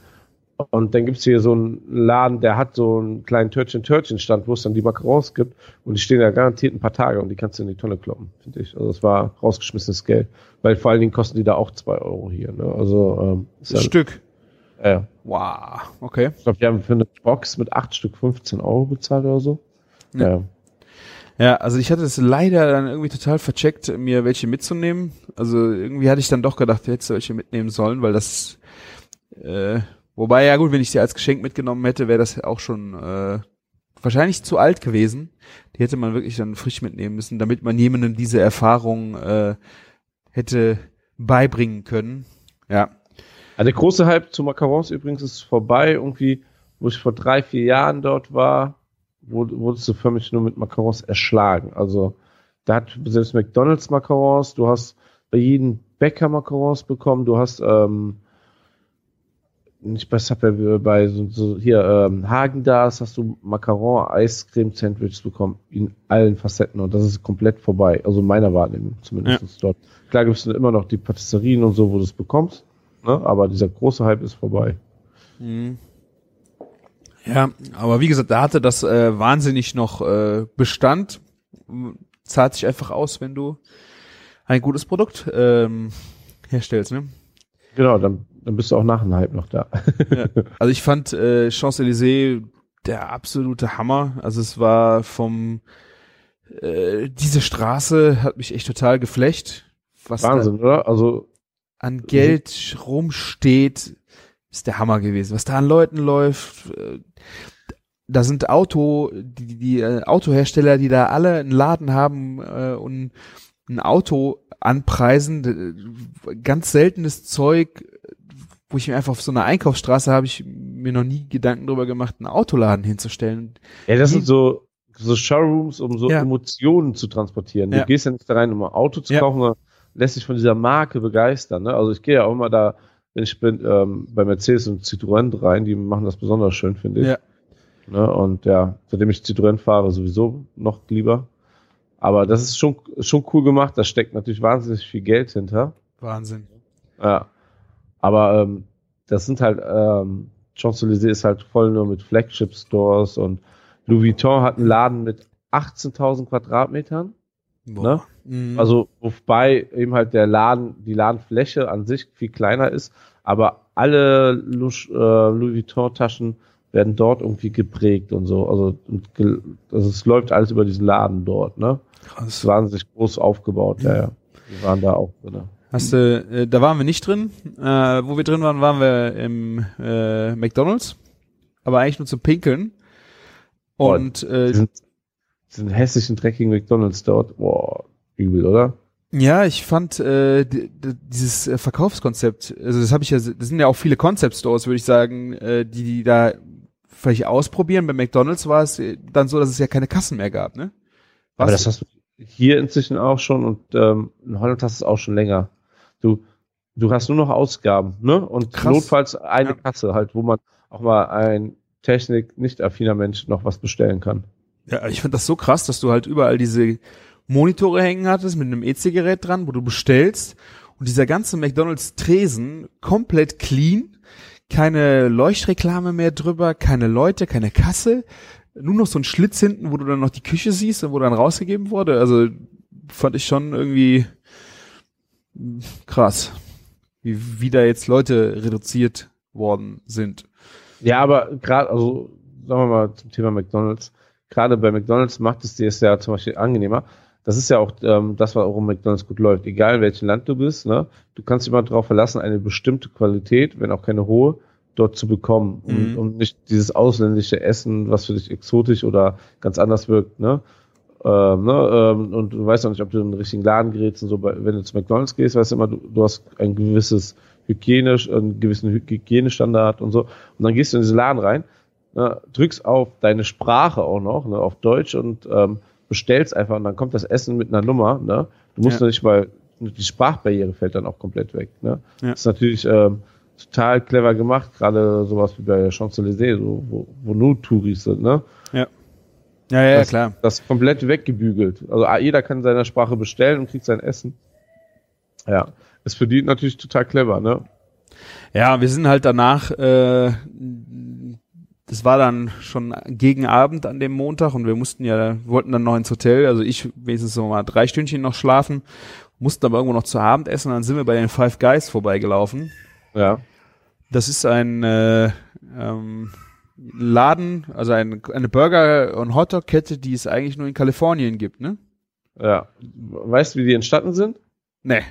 Und dann gibt's hier so einen Laden, der hat so einen kleinen Törtchen-Törtchen-Stand, wo es dann die Macarons gibt. Und die stehen da garantiert ein paar Tage und die kannst du in die Tonne kloppen, finde ich. Also es war rausgeschmissenes Geld. Weil vor allen Dingen kosten die da auch zwei Euro hier. Ne? Also ähm, ist ja, Stück. ja. Wow, okay. Ich glaube, die haben für eine Box mit acht Stück 15 Euro bezahlt oder so. Ja. Ja. Ja, also ich hatte es leider dann irgendwie total vercheckt, mir welche mitzunehmen. Also irgendwie hatte ich dann doch gedacht, ich hätte welche mitnehmen sollen, weil das, äh, wobei ja gut, wenn ich sie als Geschenk mitgenommen hätte, wäre das auch schon äh, wahrscheinlich zu alt gewesen. Die hätte man wirklich dann frisch mitnehmen müssen, damit man jemandem diese Erfahrung äh, hätte beibringen können. Ja. Also der große Hype zu Macarons übrigens ist vorbei. Irgendwie, wo ich vor drei, vier Jahren dort war, wurdest du für mich nur mit Macarons erschlagen. Also da hat selbst McDonalds Macarons, du hast bei jedem Bäcker Macarons bekommen, du hast ähm, nicht bei Subway, bei so, so hier ähm, Hagen das hast du Macaron Eiscreme Sandwiches bekommen in allen Facetten und das ist komplett vorbei, also meiner Wahrnehmung zumindest ja. dort. Klar gibt es immer noch die Patisserien und so, wo du es bekommst, ne? aber dieser große Hype ist vorbei. Mhm. Ja, aber wie gesagt, da hatte das äh, wahnsinnig noch äh, Bestand. Zahlt sich einfach aus, wenn du ein gutes Produkt ähm, herstellst, ne? Genau, dann, dann bist du auch nach dem Hype noch da. ja. Also ich fand äh, Champs-Élysées der absolute Hammer. Also es war vom äh, diese Straße hat mich echt total geflecht. Was Wahnsinn, oder? Also an Geld rumsteht, ist der Hammer gewesen. Was da an Leuten läuft, äh, da sind Auto, die, die äh, Autohersteller, die da alle einen Laden haben äh, und ein Auto anpreisen, ganz seltenes Zeug, wo ich mir einfach auf so einer Einkaufsstraße habe ich mir noch nie Gedanken drüber gemacht, einen Autoladen hinzustellen. Ja, das sind so so Showrooms, um so ja. Emotionen zu transportieren. Du ja. gehst ja nicht da rein, um ein Auto zu ja. kaufen, sondern lässt sich von dieser Marke begeistern. Ne? Also ich gehe ja auch immer da, ich bin ähm, bei Mercedes und Citroën rein, die machen das besonders schön, finde ich. Ja. Ne? Und ja, seitdem ich Citroën fahre, sowieso noch lieber. Aber das ist schon, schon cool gemacht. Da steckt natürlich wahnsinnig viel Geld hinter. Wahnsinn. Ja. Aber ähm, das sind halt, ähm, Champs-Élysées ist halt voll nur mit Flagship-Stores und Louis Vuitton hat einen Laden mit 18.000 Quadratmetern. Ne? Mhm. Also, wobei eben halt der Laden, die Ladenfläche an sich viel kleiner ist, aber alle Louis, äh, Louis Vuitton-Taschen werden dort irgendwie geprägt und so. Also, und, also es läuft alles über diesen Laden dort, ne? Krass. Das ist wahnsinnig groß aufgebaut, ja, ja. Wir waren da auch drin. Hast du, äh, da waren wir nicht drin. Äh, wo wir drin waren, waren wir im äh, McDonalds, aber eigentlich nur zum Pinkeln. Und Boah, äh, diesen, diesen hässlichen, dreckigen McDonalds dort, boah, übel, oder? Ja, ich fand äh, dieses äh, Verkaufskonzept, also das habe ich ja, das sind ja auch viele Concept Stores, würde ich sagen, äh, die, die da vielleicht ausprobieren. Bei McDonalds war es dann so, dass es ja keine Kassen mehr gab, ne? Was? Aber das hast du hier inzwischen auch schon und ähm, in Holland hast du es auch schon länger. Du, du hast nur noch Ausgaben, ne? Und Krass. notfalls eine ja. Kasse halt, wo man auch mal ein Technik nicht affiner Mensch noch was bestellen kann. Ja, ich finde das so krass, dass du halt überall diese Monitore hängen hattest mit einem EC-Gerät dran, wo du bestellst und dieser ganze McDonalds Tresen komplett clean, keine Leuchtreklame mehr drüber, keine Leute, keine Kasse, nur noch so ein Schlitz hinten, wo du dann noch die Küche siehst und wo dann rausgegeben wurde. Also fand ich schon irgendwie krass, wie, wie da jetzt Leute reduziert worden sind. Ja, aber gerade, also sagen wir mal zum Thema McDonalds, gerade bei McDonalds macht es dir es ja zum Beispiel angenehmer. Das ist ja auch ähm, das, warum McDonalds gut läuft. Egal in welchem Land du bist, ne? du kannst dich immer darauf verlassen, eine bestimmte Qualität, wenn auch keine hohe, dort zu bekommen. Und, mhm. und nicht dieses ausländische Essen, was für dich exotisch oder ganz anders wirkt. Ne? Ähm, ne, ähm, und du weißt auch nicht, ob du in den richtigen Laden gerätst und so. Wenn du zu McDonalds gehst, weißt du immer, du, du hast ein gewisses hygienisch, einen gewissen Hygienestandard und so. Und dann gehst du in diesen Laden rein, ne, drückst auf deine Sprache auch noch, ne, auf Deutsch und ähm, bestellst einfach und dann kommt das Essen mit einer Nummer. Ne? Du musst ja. nicht mal, die Sprachbarriere fällt dann auch komplett weg. Ne? Ja. Das ist natürlich ähm, total clever gemacht, gerade sowas wie bei Champs-Élysées, so, wo, wo nur Touris sind. Ne? Ja. Ja, ja, das, klar. Das komplett weggebügelt. Also ah, jeder kann seiner Sprache bestellen und kriegt sein Essen. Ja, ist für die natürlich total clever, ne? Ja, wir sind halt danach, äh, das war dann schon gegen Abend an dem Montag und wir mussten ja, wollten dann noch ins Hotel, also ich wenigstens so mal drei Stündchen noch schlafen, mussten aber irgendwo noch zu Abend essen und dann sind wir bei den Five Guys vorbeigelaufen. Ja. Das ist ein äh, ähm, Laden, also ein, eine Burger- und Hotdog-Kette, die es eigentlich nur in Kalifornien gibt, ne? Ja. Weißt du, wie die entstanden sind? Nee.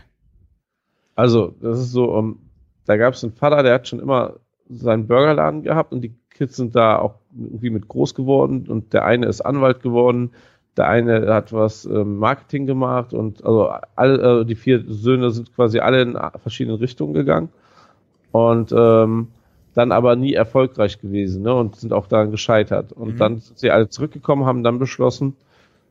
Also, das ist so, um, da gab es einen Vater, der hat schon immer seinen Burgerladen gehabt und die Kids sind da auch irgendwie mit groß geworden und der eine ist Anwalt geworden, der eine hat was ähm, Marketing gemacht und also alle, äh, die vier Söhne sind quasi alle in verschiedene Richtungen gegangen und ähm, dann aber nie erfolgreich gewesen ne, und sind auch daran gescheitert. Und Mhm. dann sind sie alle zurückgekommen, haben dann beschlossen,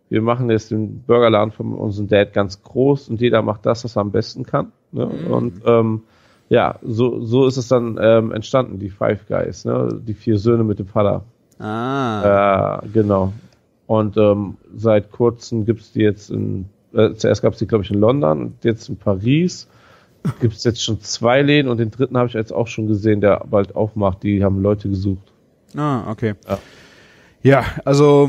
wir machen jetzt den Burgerladen von unserem Dad ganz groß und jeder macht das, was er am besten kann. Ne? Mhm. Und ähm, ja, so, so ist es dann ähm, entstanden, die Five Guys, ne? die vier Söhne mit dem Vater. Ah. Äh, genau. Und ähm, seit kurzem gibt's die jetzt in, äh, zuerst gab's die, glaube ich, in London und jetzt in Paris. Gibt's jetzt schon zwei Läden und den dritten habe ich jetzt auch schon gesehen, der bald aufmacht. Die haben Leute gesucht. Ah, okay. Ja. Ja, also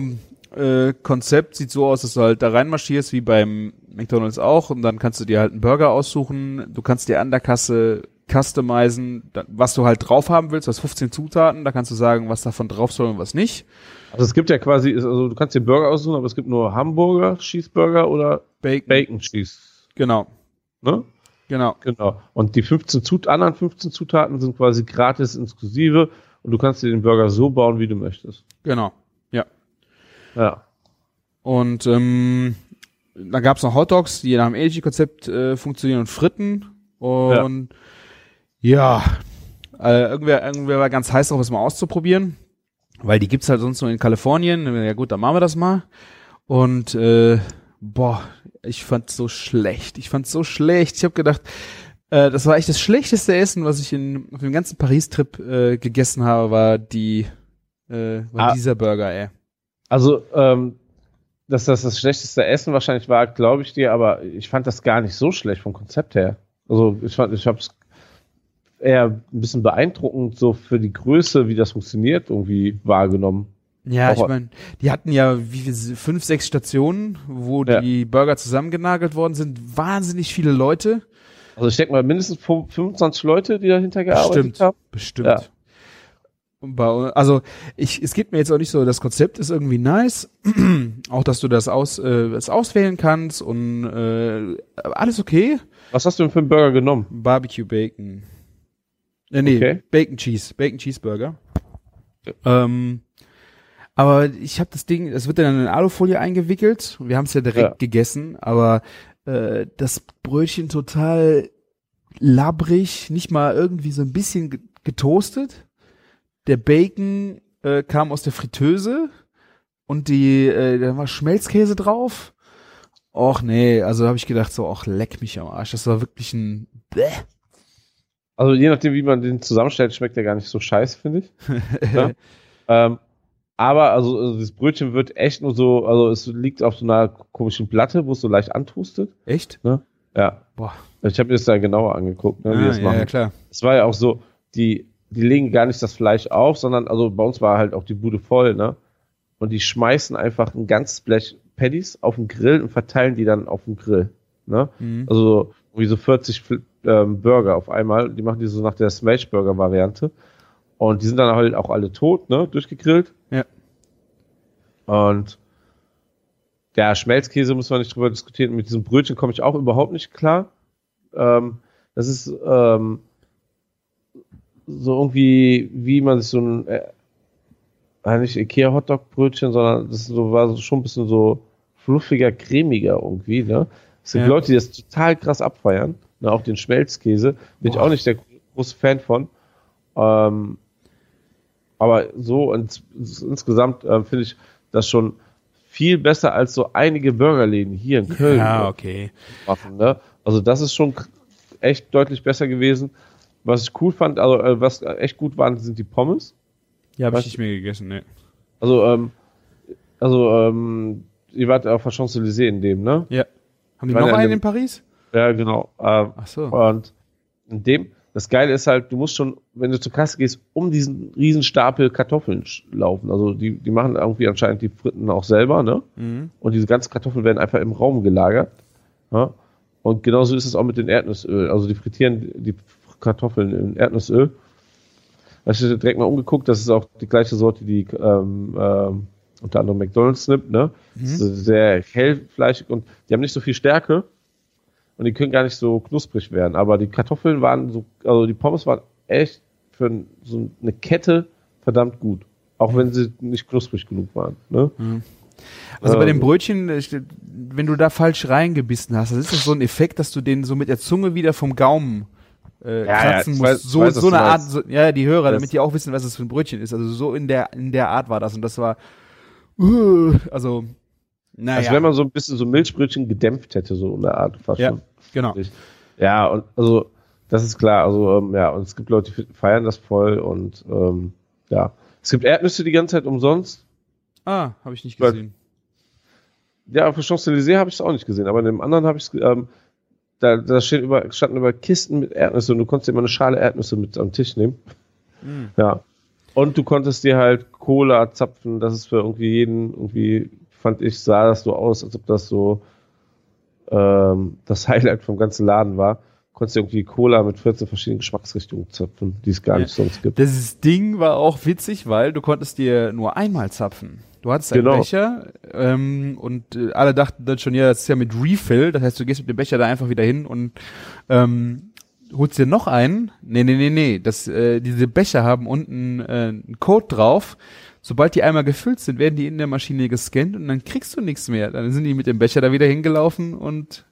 äh, Konzept sieht so aus, dass du halt da reinmarschierst, wie beim McDonalds auch, und dann kannst du dir halt einen Burger aussuchen. Du kannst dir an der Kasse customizen, was du halt drauf haben willst. Du hast 15 Zutaten, da kannst du sagen, was davon drauf soll und was nicht. Also es gibt ja quasi, also du kannst dir Burger aussuchen, aber es gibt nur Hamburger, Cheeseburger oder Bacon. Bacon Cheese. Genau, Ne? genau. Genau. Und die 15 Zut anderen 15 Zutaten sind quasi gratis inklusive und du kannst dir den Burger so bauen, wie du möchtest. Genau. Ja. Ja. Und ähm, dann gab's noch Hotdogs, die nach dem Energy-Konzept äh, funktionieren und Fritten. Und ja, äh, irgendwer, irgendwer war ganz heiß drauf, das mal auszuprobieren. Weil die gibt's halt sonst nur in Kalifornien. Ja gut, dann machen wir das mal. Und äh, boah, ich fand's so schlecht. Ich fand's so schlecht. Ich habe gedacht, äh, das war echt das schlechteste Essen, was ich in, auf dem ganzen Paris-Trip äh, gegessen habe, war die äh, war Ah. dieser Burger, ey. Also, ähm, dass das das schlechteste Essen wahrscheinlich war, glaube ich dir, aber ich fand das gar nicht so schlecht vom Konzept her. Also, ich fand, ich habe es eher ein bisschen beeindruckend so für die Größe, wie das funktioniert, irgendwie wahrgenommen. Ja, Auch- ich meine, die hatten ja wie fünf, sechs Stationen, wo Ja. die Burger zusammengenagelt worden sind. Wahnsinnig viele Leute. Also, ich denke mal, mindestens 25 Leute, die dahinter gearbeitet Bestimmt. haben. Bestimmt. Ja. Also ich, es geht mir jetzt auch nicht so, das Konzept ist irgendwie nice, auch dass du das aus, äh, das auswählen kannst und äh, alles okay. Was hast du denn für einen Burger genommen? Barbecue Bacon. Äh, nee, Okay. Bacon Cheese, Bacon Cheeseburger. Ähm, aber ich habe das Ding, es wird dann in Alufolie eingewickelt. Wir haben es ja direkt Ja. gegessen, aber äh, das Brötchen total labbrig, nicht mal irgendwie so ein bisschen ge- getoastet. Der Bacon äh, kam aus der Fritteuse und die, äh, da war Schmelzkäse drauf. Och nee, also habe ich gedacht so, ach leck mich am Arsch. Das war wirklich ein Bäh. Also, je nachdem, wie man den zusammenstellt, schmeckt der gar nicht so scheiße, finde ich. Ja. Ähm, aber also, also das Brötchen wird echt nur so, also es liegt auf so einer komischen Platte, wo es so leicht antustet. Echt? Ja. Boah. Ich habe mir das da genauer angeguckt, ne, wie Ah, das ja, machen. ja, klar. Es war ja auch so, die, die legen gar nicht das Fleisch auf, sondern also bei uns war halt auch die Bude voll, ne? Und die schmeißen einfach ein ganzes Blech Patties auf den Grill und verteilen die dann auf dem Grill. Ne? Mhm. Also wie so 40 Fl- ähm, Burger auf einmal. Die machen die so nach der Smash Burger Variante. Und die sind dann halt auch alle tot, ne? Durchgegrillt. Ja. Und der Schmelzkäse muss man nicht drüber diskutieren. Mit diesem Brötchen komme ich auch überhaupt nicht klar. Ähm, das ist ähm, so irgendwie, wie man sich so ein, äh, äh, nicht Ikea Hotdog Brötchen, sondern das so, war so schon ein bisschen so fluffiger, cremiger irgendwie, ne? Es gibt Ja. Leute, die das total krass abfeiern, ne? Auch den Schmelzkäse. Bin ich Boah. auch nicht der große Fan von. Ähm, aber so ins, insgesamt äh, finde ich das schon viel besser als so einige Burgerläden hier in Köln Ja, äh, okay. machen. Ne? Also das ist schon echt deutlich besser gewesen. Was ich cool fand, also äh, was echt gut waren, sind die Pommes. Ja, habe ich nicht mehr gegessen, ne. Also ähm, also ähm, ihr wart auf der Champs-Élysées in dem, ne? Ja. Haben die noch ja in einen dem- in Paris? Ja, genau. Ähm, Ach so. Und in dem, das Geile ist halt, du musst schon, wenn du zur Kasse gehst, um diesen riesen Stapel Kartoffeln laufen. Also die, die machen irgendwie anscheinend die Fritten auch selber, ne? Mhm. Und diese ganzen Kartoffeln werden einfach im Raum gelagert. Ja? Und genauso ist es auch mit dem Erdnussöl. Also die frittieren die Kartoffeln in Erdnussöl. Da ich hab direkt mal umgeguckt, das ist auch die gleiche Sorte, die ähm, ähm, unter anderem McDonalds nimmt, ne? Ist sehr hellfleischig und die haben nicht so viel Stärke und die können gar nicht so knusprig werden. Aber die Kartoffeln waren so, also die Pommes waren echt für so eine Kette verdammt gut. Auch wenn sie nicht knusprig genug waren. Ne? Also bei Ähm. dem Brötchen, wenn du da falsch reingebissen hast, das ist das so ein Effekt, dass du den so mit der Zunge wieder vom Gaumen äh, Ja, ja, kratzen ich musst. weiß- so weiß, so eine Art, so, ja, die Hörer, Das- damit die auch wissen, was es für ein Brötchen ist. Also so in der in der Art war das und das war, uh, also naja, Als wenn man so ein bisschen so Milchbrötchen gedämpft hätte, so in der Art fast ja, schon. genau. Ja, und also das ist klar. Also ähm, ja, und es gibt Leute, die feiern das voll und ähm, ja. Es gibt Erdnüsse die ganze Zeit umsonst. Ah, habe ich nicht Weil- gesehen. Ja, auf der Champs-Élysées habe ich es auch nicht gesehen, aber in dem anderen habe ich es, ähm, da, da steht über, standen über Kisten mit Erdnüsse und du konntest dir immer eine Schale Erdnüsse mit am Tisch nehmen. Hm. Ja. Und du konntest dir halt Cola zapfen, das ist für irgendwie jeden, irgendwie fand ich, sah das so aus, als ob das so ähm, das Highlight vom ganzen Laden war. Konntest dir irgendwie Cola mit 14 verschiedenen Geschmacksrichtungen zapfen, die es gar Ja. nicht sonst gibt. Das Ding war auch witzig, weil du konntest dir nur einmal zapfen. Du hattest einen Genau. Becher ähm, und äh, alle dachten dann schon, ja, das ist ja mit Refill. Das heißt, du gehst mit dem Becher da einfach wieder hin und ähm, holst dir noch einen. Nee, nee, nee, nee. Das, äh, diese Becher haben unten äh, einen Code drauf. Sobald die einmal gefüllt sind, werden die in der Maschine gescannt und dann kriegst du nichts mehr. Dann sind die mit dem Becher da wieder hingelaufen und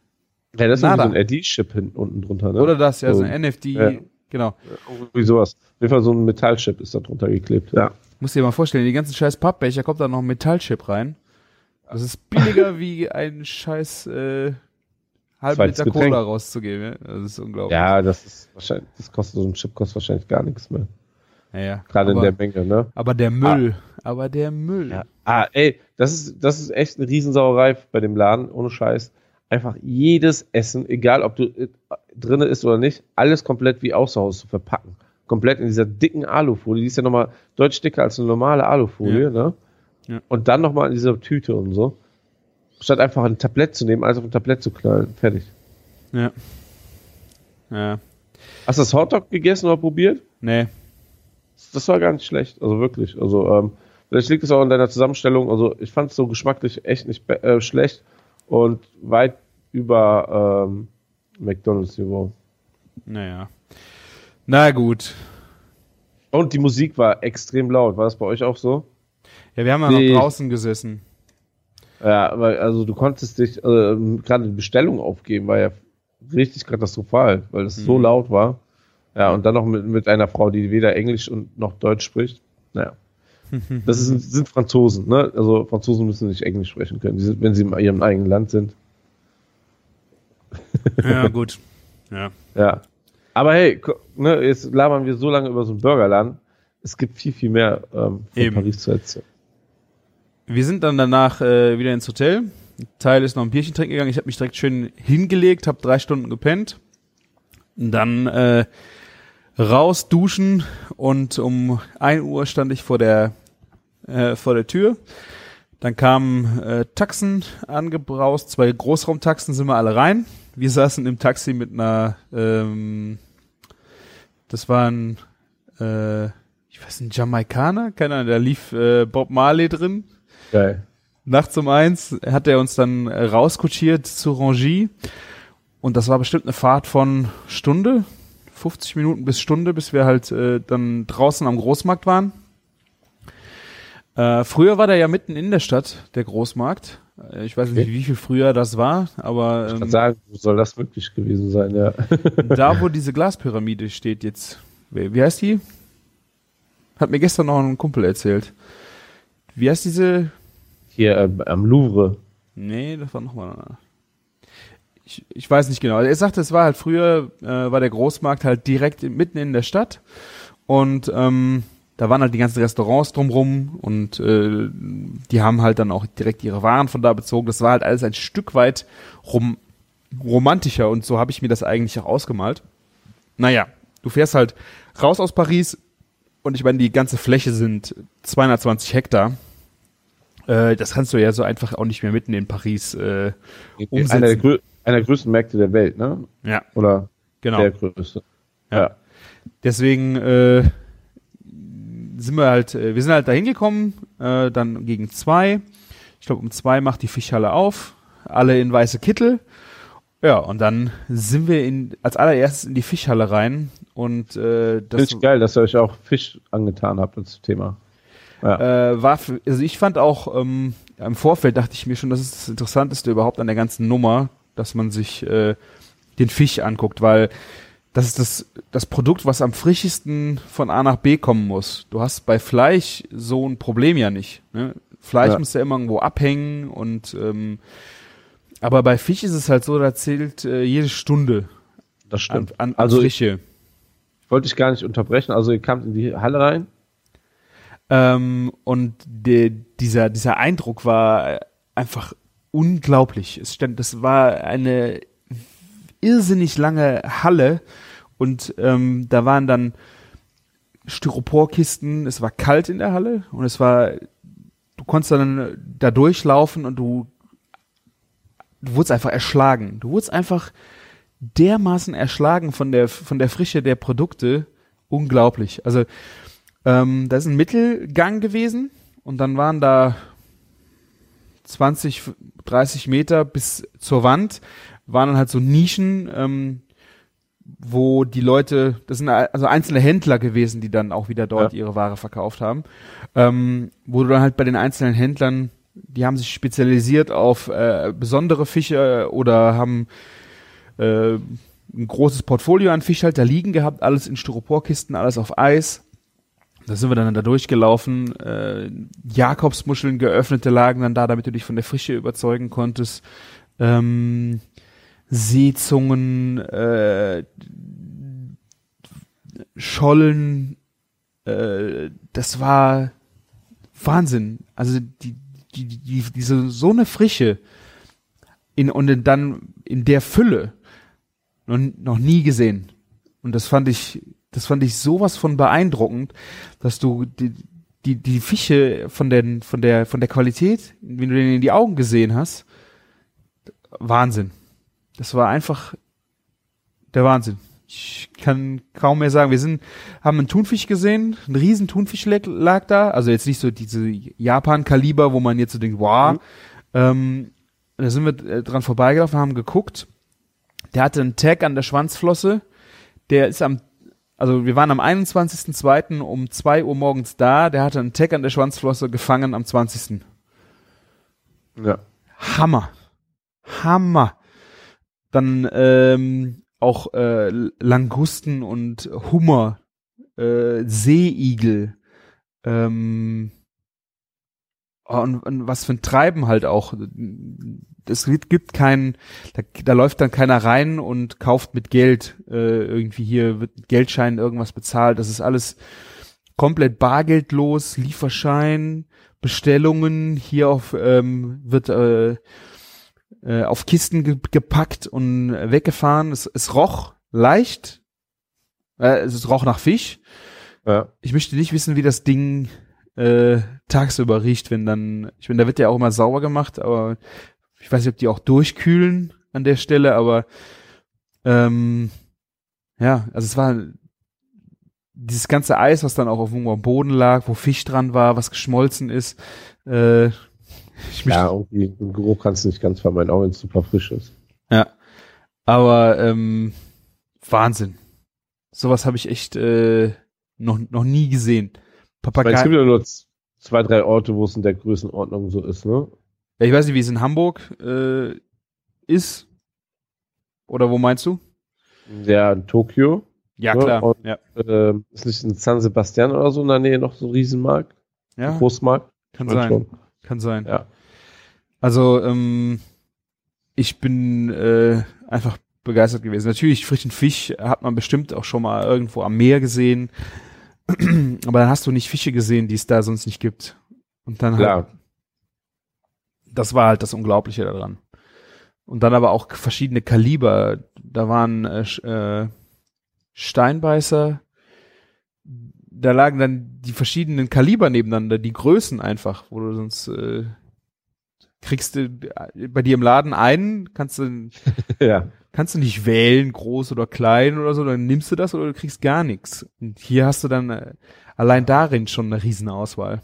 Ja, das ist so ein RD-Chip hinten unten drunter, ne? oder das, ja, so So. ein NFT, Ja. genau. Irgendwie sowas. Auf jeden Fall so ein Metallchip ist da drunter geklebt. Ja. Muss dir mal vorstellen, die ganzen scheiß Pappbecher kommt da noch ein Metallchip rein. Das ist billiger wie ein scheiß äh, halb Zweites Liter Getränk. Cola rauszugeben. Ja? Das ist unglaublich. Ja, das ist wahrscheinlich, das kostet so ein Chip kostet wahrscheinlich gar nichts mehr. ja, ja. Gerade in aber, der Menge, ne? aber der Müll, aber der Müll. Ja. Ah, ey, das ist, das ist echt eine Riesensauerei bei dem Laden, ohne Scheiß. Einfach jedes Essen, egal ob du äh, drinne ist oder nicht, alles komplett wie außer Haus zu verpacken. Komplett in dieser dicken Alufolie, die ist ja nochmal deutlich dicker als eine normale Alufolie, Ja. ne? Ja. Und dann nochmal in dieser Tüte und so. Statt einfach ein Tablett zu nehmen, alles auf ein Tablett zu knallen. Fertig. Ja. Ja. Hast du das Hotdog gegessen oder probiert? Nee. Das war gar nicht schlecht, also wirklich. Also ähm, vielleicht liegt es auch in deiner Zusammenstellung. Also ich fand es so geschmacklich echt nicht äh, schlecht und weit über ähm, McDonald's Niveau. Naja. Na gut. Und die Musik war extrem laut. War das bei euch auch so? Ja, wir haben ja noch draußen gesessen. Ja, aber also du konntest dich äh, gerade die Bestellung aufgeben, war ja richtig katastrophal, weil es so Mhm. laut war. Ja, und dann noch mit, mit einer Frau, die weder Englisch und noch Deutsch spricht. Naja. Das ist, sind Franzosen, ne? Also Franzosen müssen nicht Englisch sprechen können, sind, wenn sie in ihrem eigenen Land sind. ja, gut. Ja. Ja. Aber hey, ne, jetzt labern wir so lange über so einen Burgerladen. Es gibt viel, viel mehr ähm, von Eben. Paris zu erzählen. Wir sind dann danach äh, wieder ins Hotel. Ein Teil ist noch ein Bierchen trinken gegangen. Ich habe mich direkt schön hingelegt, habe drei Stunden gepennt. Dann äh, raus duschen und um 1 Uhr stand ich vor der äh, vor der Tür. Dann kamen äh, Taxen angebraust, zwei Großraumtaxen sind wir alle rein. Wir saßen im Taxi mit einer, ähm, das waren, äh, ich weiß nicht, Jamaikaner, keine Ahnung, da lief äh, Bob Marley drin. Geil. Nachts um eins hat er uns dann äh, rauskutschiert zu Rangy. Und das war bestimmt eine Fahrt von Stunde, 50 Minuten bis Stunde, bis wir halt äh, dann draußen am Großmarkt waren. Äh, früher war der ja mitten in der Stadt, der Großmarkt. Äh, Ich weiß nicht, Okay. wie viel früher das war, aber Ich ähm, kann sagen, wo soll das möglich gewesen sein, ja. da, wo diese Glaspyramide steht jetzt, wie, heißt die? Hat mir gestern noch ein Kumpel erzählt. Wie heißt diese Hier ähm, am Louvre. Nee, das war nochmal. Ich, ich weiß nicht genau. Er sagte, es war halt früher, äh, war der Großmarkt halt direkt mitten in der Stadt und ähm, da waren halt die ganzen Restaurants drumrum und äh, die haben halt dann auch direkt ihre Waren von da bezogen. Das war halt alles ein Stück weit rom romantischer und so habe ich mir das eigentlich auch ausgemalt. Naja, du fährst halt raus aus Paris und ich meine, die ganze Fläche sind 220 Hektar. Äh, das kannst du ja so einfach auch nicht mehr mitten in Paris äh, umsetzen. Einer der, grö einer der größten Märkte der Welt, ne? Ja, Oder genau. der größte. Ja. Deswegen äh, sind wir halt, äh, wir sind halt da hingekommen, äh, dann gegen zwei. Ich glaube, um zwei macht die Fischhalle auf, alle in weiße Kittel. Ja, und dann sind wir in, als allererstes in die Fischhalle rein Und äh, das Finde ich geil, dass ihr euch auch Fisch angetan habt als Thema. Ja. äh, war, also ich fand auch ähm, im Vorfeld dachte ich mir schon, das ist das Interessanteste überhaupt an der ganzen Nummer, dass man sich äh, den Fisch anguckt, weil das ist das, das Produkt, was am frischesten von A nach B kommen muss. Du hast bei Fleisch so ein Problem ja nicht. Ne? Fleisch Ja. muss ja immer irgendwo abhängen und ähm, aber bei Fisch ist es halt so, da zählt äh, jede Stunde das an, stimmt. an, an Also ich Frische. wollte ich gar nicht unterbrechen. Also ihr kamt in die Halle rein. Ähm, und de, dieser, dieser Eindruck war einfach unglaublich. Es stand, das war eine irrsinnig lange Halle und ähm, da waren dann Styroporkisten, es war kalt in der Halle und es war, du konntest dann da durchlaufen und du, du wurdest einfach erschlagen. Du wurdest einfach dermaßen erschlagen von der, von der Frische der Produkte. Unglaublich. Also, ähm, da ist ein Mittelgang gewesen und dann waren da 20, 30 Meter bis zur Wand, waren dann halt so Nischen, ähm, wo die Leute, das sind also einzelne Händler gewesen, die dann auch wieder dort Ja. ihre Ware verkauft haben, ähm, wo du dann halt bei den einzelnen Händlern, die haben sich spezialisiert auf äh, besondere Fische oder haben äh, ein großes Portfolio an Fischhalter liegen gehabt, alles in Styroporkisten, alles auf Eis. Da sind wir dann da durchgelaufen. Äh, Jakobsmuscheln geöffnete lagen dann da, damit du dich von der Frische überzeugen konntest. Ähm, Seezungen, äh, Schollen, äh, das war Wahnsinn. Also die, die, die, diese so eine Frische in und dann in der Fülle noch, noch nie gesehen. Und das fand ich, das fand ich sowas von beeindruckend, dass du die, die, die Fische von den, von der, von der Qualität, wenn du denen in die Augen gesehen hast, Wahnsinn. Das war einfach der Wahnsinn. Ich kann kaum mehr sagen. Wir sind, haben einen Thunfisch gesehen, ein riesen Thunfisch lag, da. Also jetzt nicht so diese Japan-Kaliber, wo man jetzt so denkt, wow. Mhm. Ähm, da sind wir äh, dran vorbeigelaufen, haben geguckt. Der hatte einen Tag an der Schwanzflosse. Der ist am, also wir waren am 21.02. um 2 Uhr morgens da. Der hatte einen Tag an der Schwanzflosse gefangen am 20. Ja. Hammer. Hammer. Dann ähm, auch äh, Langusten und Hummer, äh, Seeigel, ähm, oh, und, und was für ein Treiben halt auch. Es gibt, gibt kein, da, da läuft dann keiner rein und kauft mit Geld äh, irgendwie hier wird mit Geldschein irgendwas bezahlt. Das ist alles komplett bargeldlos, Lieferschein, Bestellungen. Hier auf ähm, wird äh, äh, auf Kisten ge gepackt und weggefahren. Es, es roch leicht. Äh, es roch nach Fisch. Ja. Ich möchte nicht wissen, wie das Ding äh, tagsüber riecht, wenn dann, ich meine, da wird ja auch immer sauber gemacht, aber ich weiß nicht, ob die auch durchkühlen an der Stelle, aber ähm, ja, also es war dieses ganze Eis, was dann auch auf am Boden lag, wo Fisch dran war, was geschmolzen ist. Äh, ich Ja, irgendwie den Geruch kannst du nicht ganz vermeiden, auch wenn es super frisch ist. Ja. Aber ähm, Wahnsinn. Sowas habe ich echt äh, noch, noch nie gesehen. Ich meine, es Papagei. gibt ja nur zwei, drei Orte, wo es in der Größenordnung so ist, ne? Ja, ich weiß nicht, wie es in Hamburg äh, ist. Oder wo meinst du? Ja, in Tokio. Ja, Ja, klar. und- Ja, Äh, ist nicht in San Sebastian oder so in der Nähe noch so ein Riesenmarkt? ja Großmarkt? kann sein. schon. Kann sein. Ja. Also, ähm, ich bin äh, einfach begeistert gewesen. Natürlich, frischen Fisch hat man bestimmt auch schon mal irgendwo am Meer gesehen. Aber dann hast du nicht Fische gesehen, die es da sonst nicht gibt. Und dann halt, Klar. das war halt das Unglaubliche daran. Und dann aber auch verschiedene Kaliber. Da waren äh, äh, Steinbeißer. Da lagen dann die verschiedenen Kaliber nebeneinander, die Größen einfach, wo du sonst äh, kriegst du äh, bei dir im Laden einen, kannst du Ja. kannst du nicht wählen, groß oder klein oder so, dann nimmst du das oder du kriegst gar nichts. Und hier hast du dann äh, allein darin schon eine Riesenauswahl.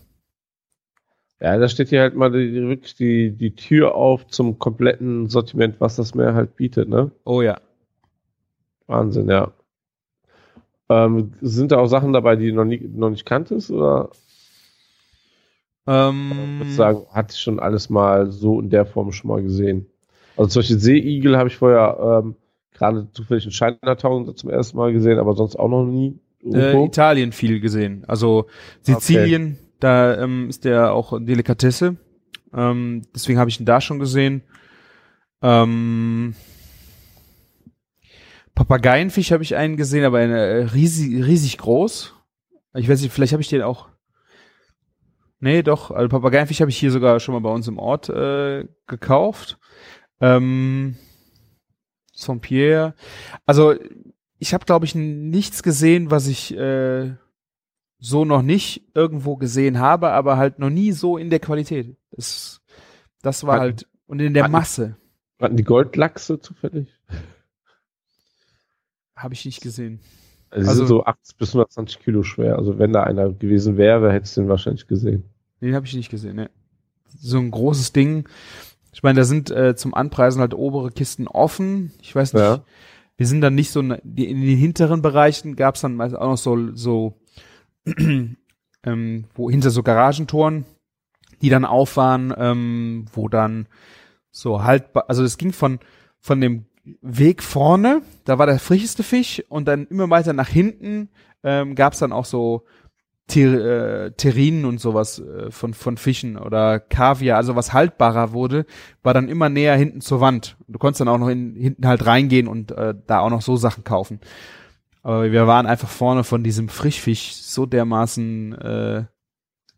Ja, da steht hier halt mal die, die- wirklich die, die Tür auf zum kompletten Sortiment, was das Meer halt bietet, ne? Oh ja. Wahnsinn, ja. Ähm, sind da auch Sachen dabei, die du noch, nie, noch nicht kanntest? Oder Ähm, würdest du sagen, hatte ich schon alles mal so in der Form schon mal gesehen? Also zum Beispiel Seeigel habe ich vorher ähm, gerade zufällig in Chinatown zum ersten Mal gesehen, aber sonst auch noch nie. äh. Italien viel gesehen. Also Sizilien, da ähm, ist der auch Delikatesse. Ähm, deswegen habe ich ihn da schon gesehen. Ähm, Papageienfisch habe ich einen gesehen, aber eine, äh, riesig, riesig groß. Ich weiß nicht, vielleicht habe ich den auch. Nee, doch. Also Papageienfisch habe ich hier sogar schon mal bei uns im Ort äh, gekauft. Ähm, Saint-Pierre. Also ich habe, glaube ich, nichts gesehen, was ich äh, so noch nicht irgendwo gesehen habe, aber halt noch nie so in der Qualität. Das, das war Hatten- halt und in der hatten- Masse Hatten die Goldlachse zufällig? Habe ich nicht gesehen. Also, Also- sind so 80 bis 120 Kilo schwer. Also wenn da einer gewesen wäre, hättest du den wahrscheinlich gesehen. Den habe ich nicht gesehen. Ne. So ein großes Ding. Ich meine, da sind äh, zum Anpreisen halt obere Kisten offen. Ich weiß nicht. Ja. Wir sind dann nicht so ne- in den hinteren Bereichen gab es dann meist auch noch so so ähm, wo hinter so Garagentoren, die dann auf waren, ähm, wo dann so haltbar, also es ging von von dem Weg vorne, da war der frischeste Fisch und dann immer weiter nach hinten ähm, gab es dann auch so Ter äh, Terrinen und sowas äh, von von Fischen oder Kaviar, also was haltbarer wurde, war dann immer näher hinten zur Wand. Du konntest dann auch noch in, hinten halt reingehen und äh, da auch noch so Sachen kaufen. Aber wir waren einfach vorne von diesem Frischfisch so dermaßen äh,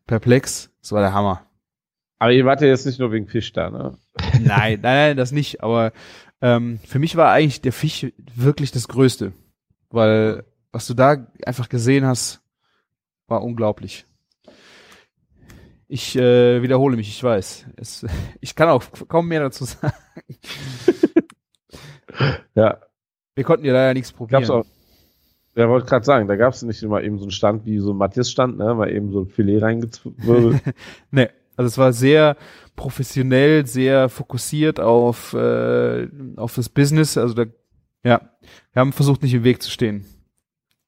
perplex. Das war der Hammer. Aber ihr wart ja jetzt nicht nur wegen Fisch da, ne? nein, nein, nein, das nicht. Aber ähm, für mich war eigentlich der Fisch wirklich das Größte. Weil was du da einfach gesehen hast, war unglaublich. Ich äh, wiederhole mich, ich weiß. Es, ich kann auch kaum mehr dazu sagen. Ja. Wir konnten ja leider nichts probieren. Gab's auch. Ja, wollte gerade sagen, da gab es nicht immer eben so einen Stand wie so ein Matthias-Stand, ne? Mal eben so ein Filet reingezwirbelt. Nee, also es war sehr professionell, sehr fokussiert auf, äh, auf das Business. Also da, ja, wir haben versucht, nicht im Weg zu stehen.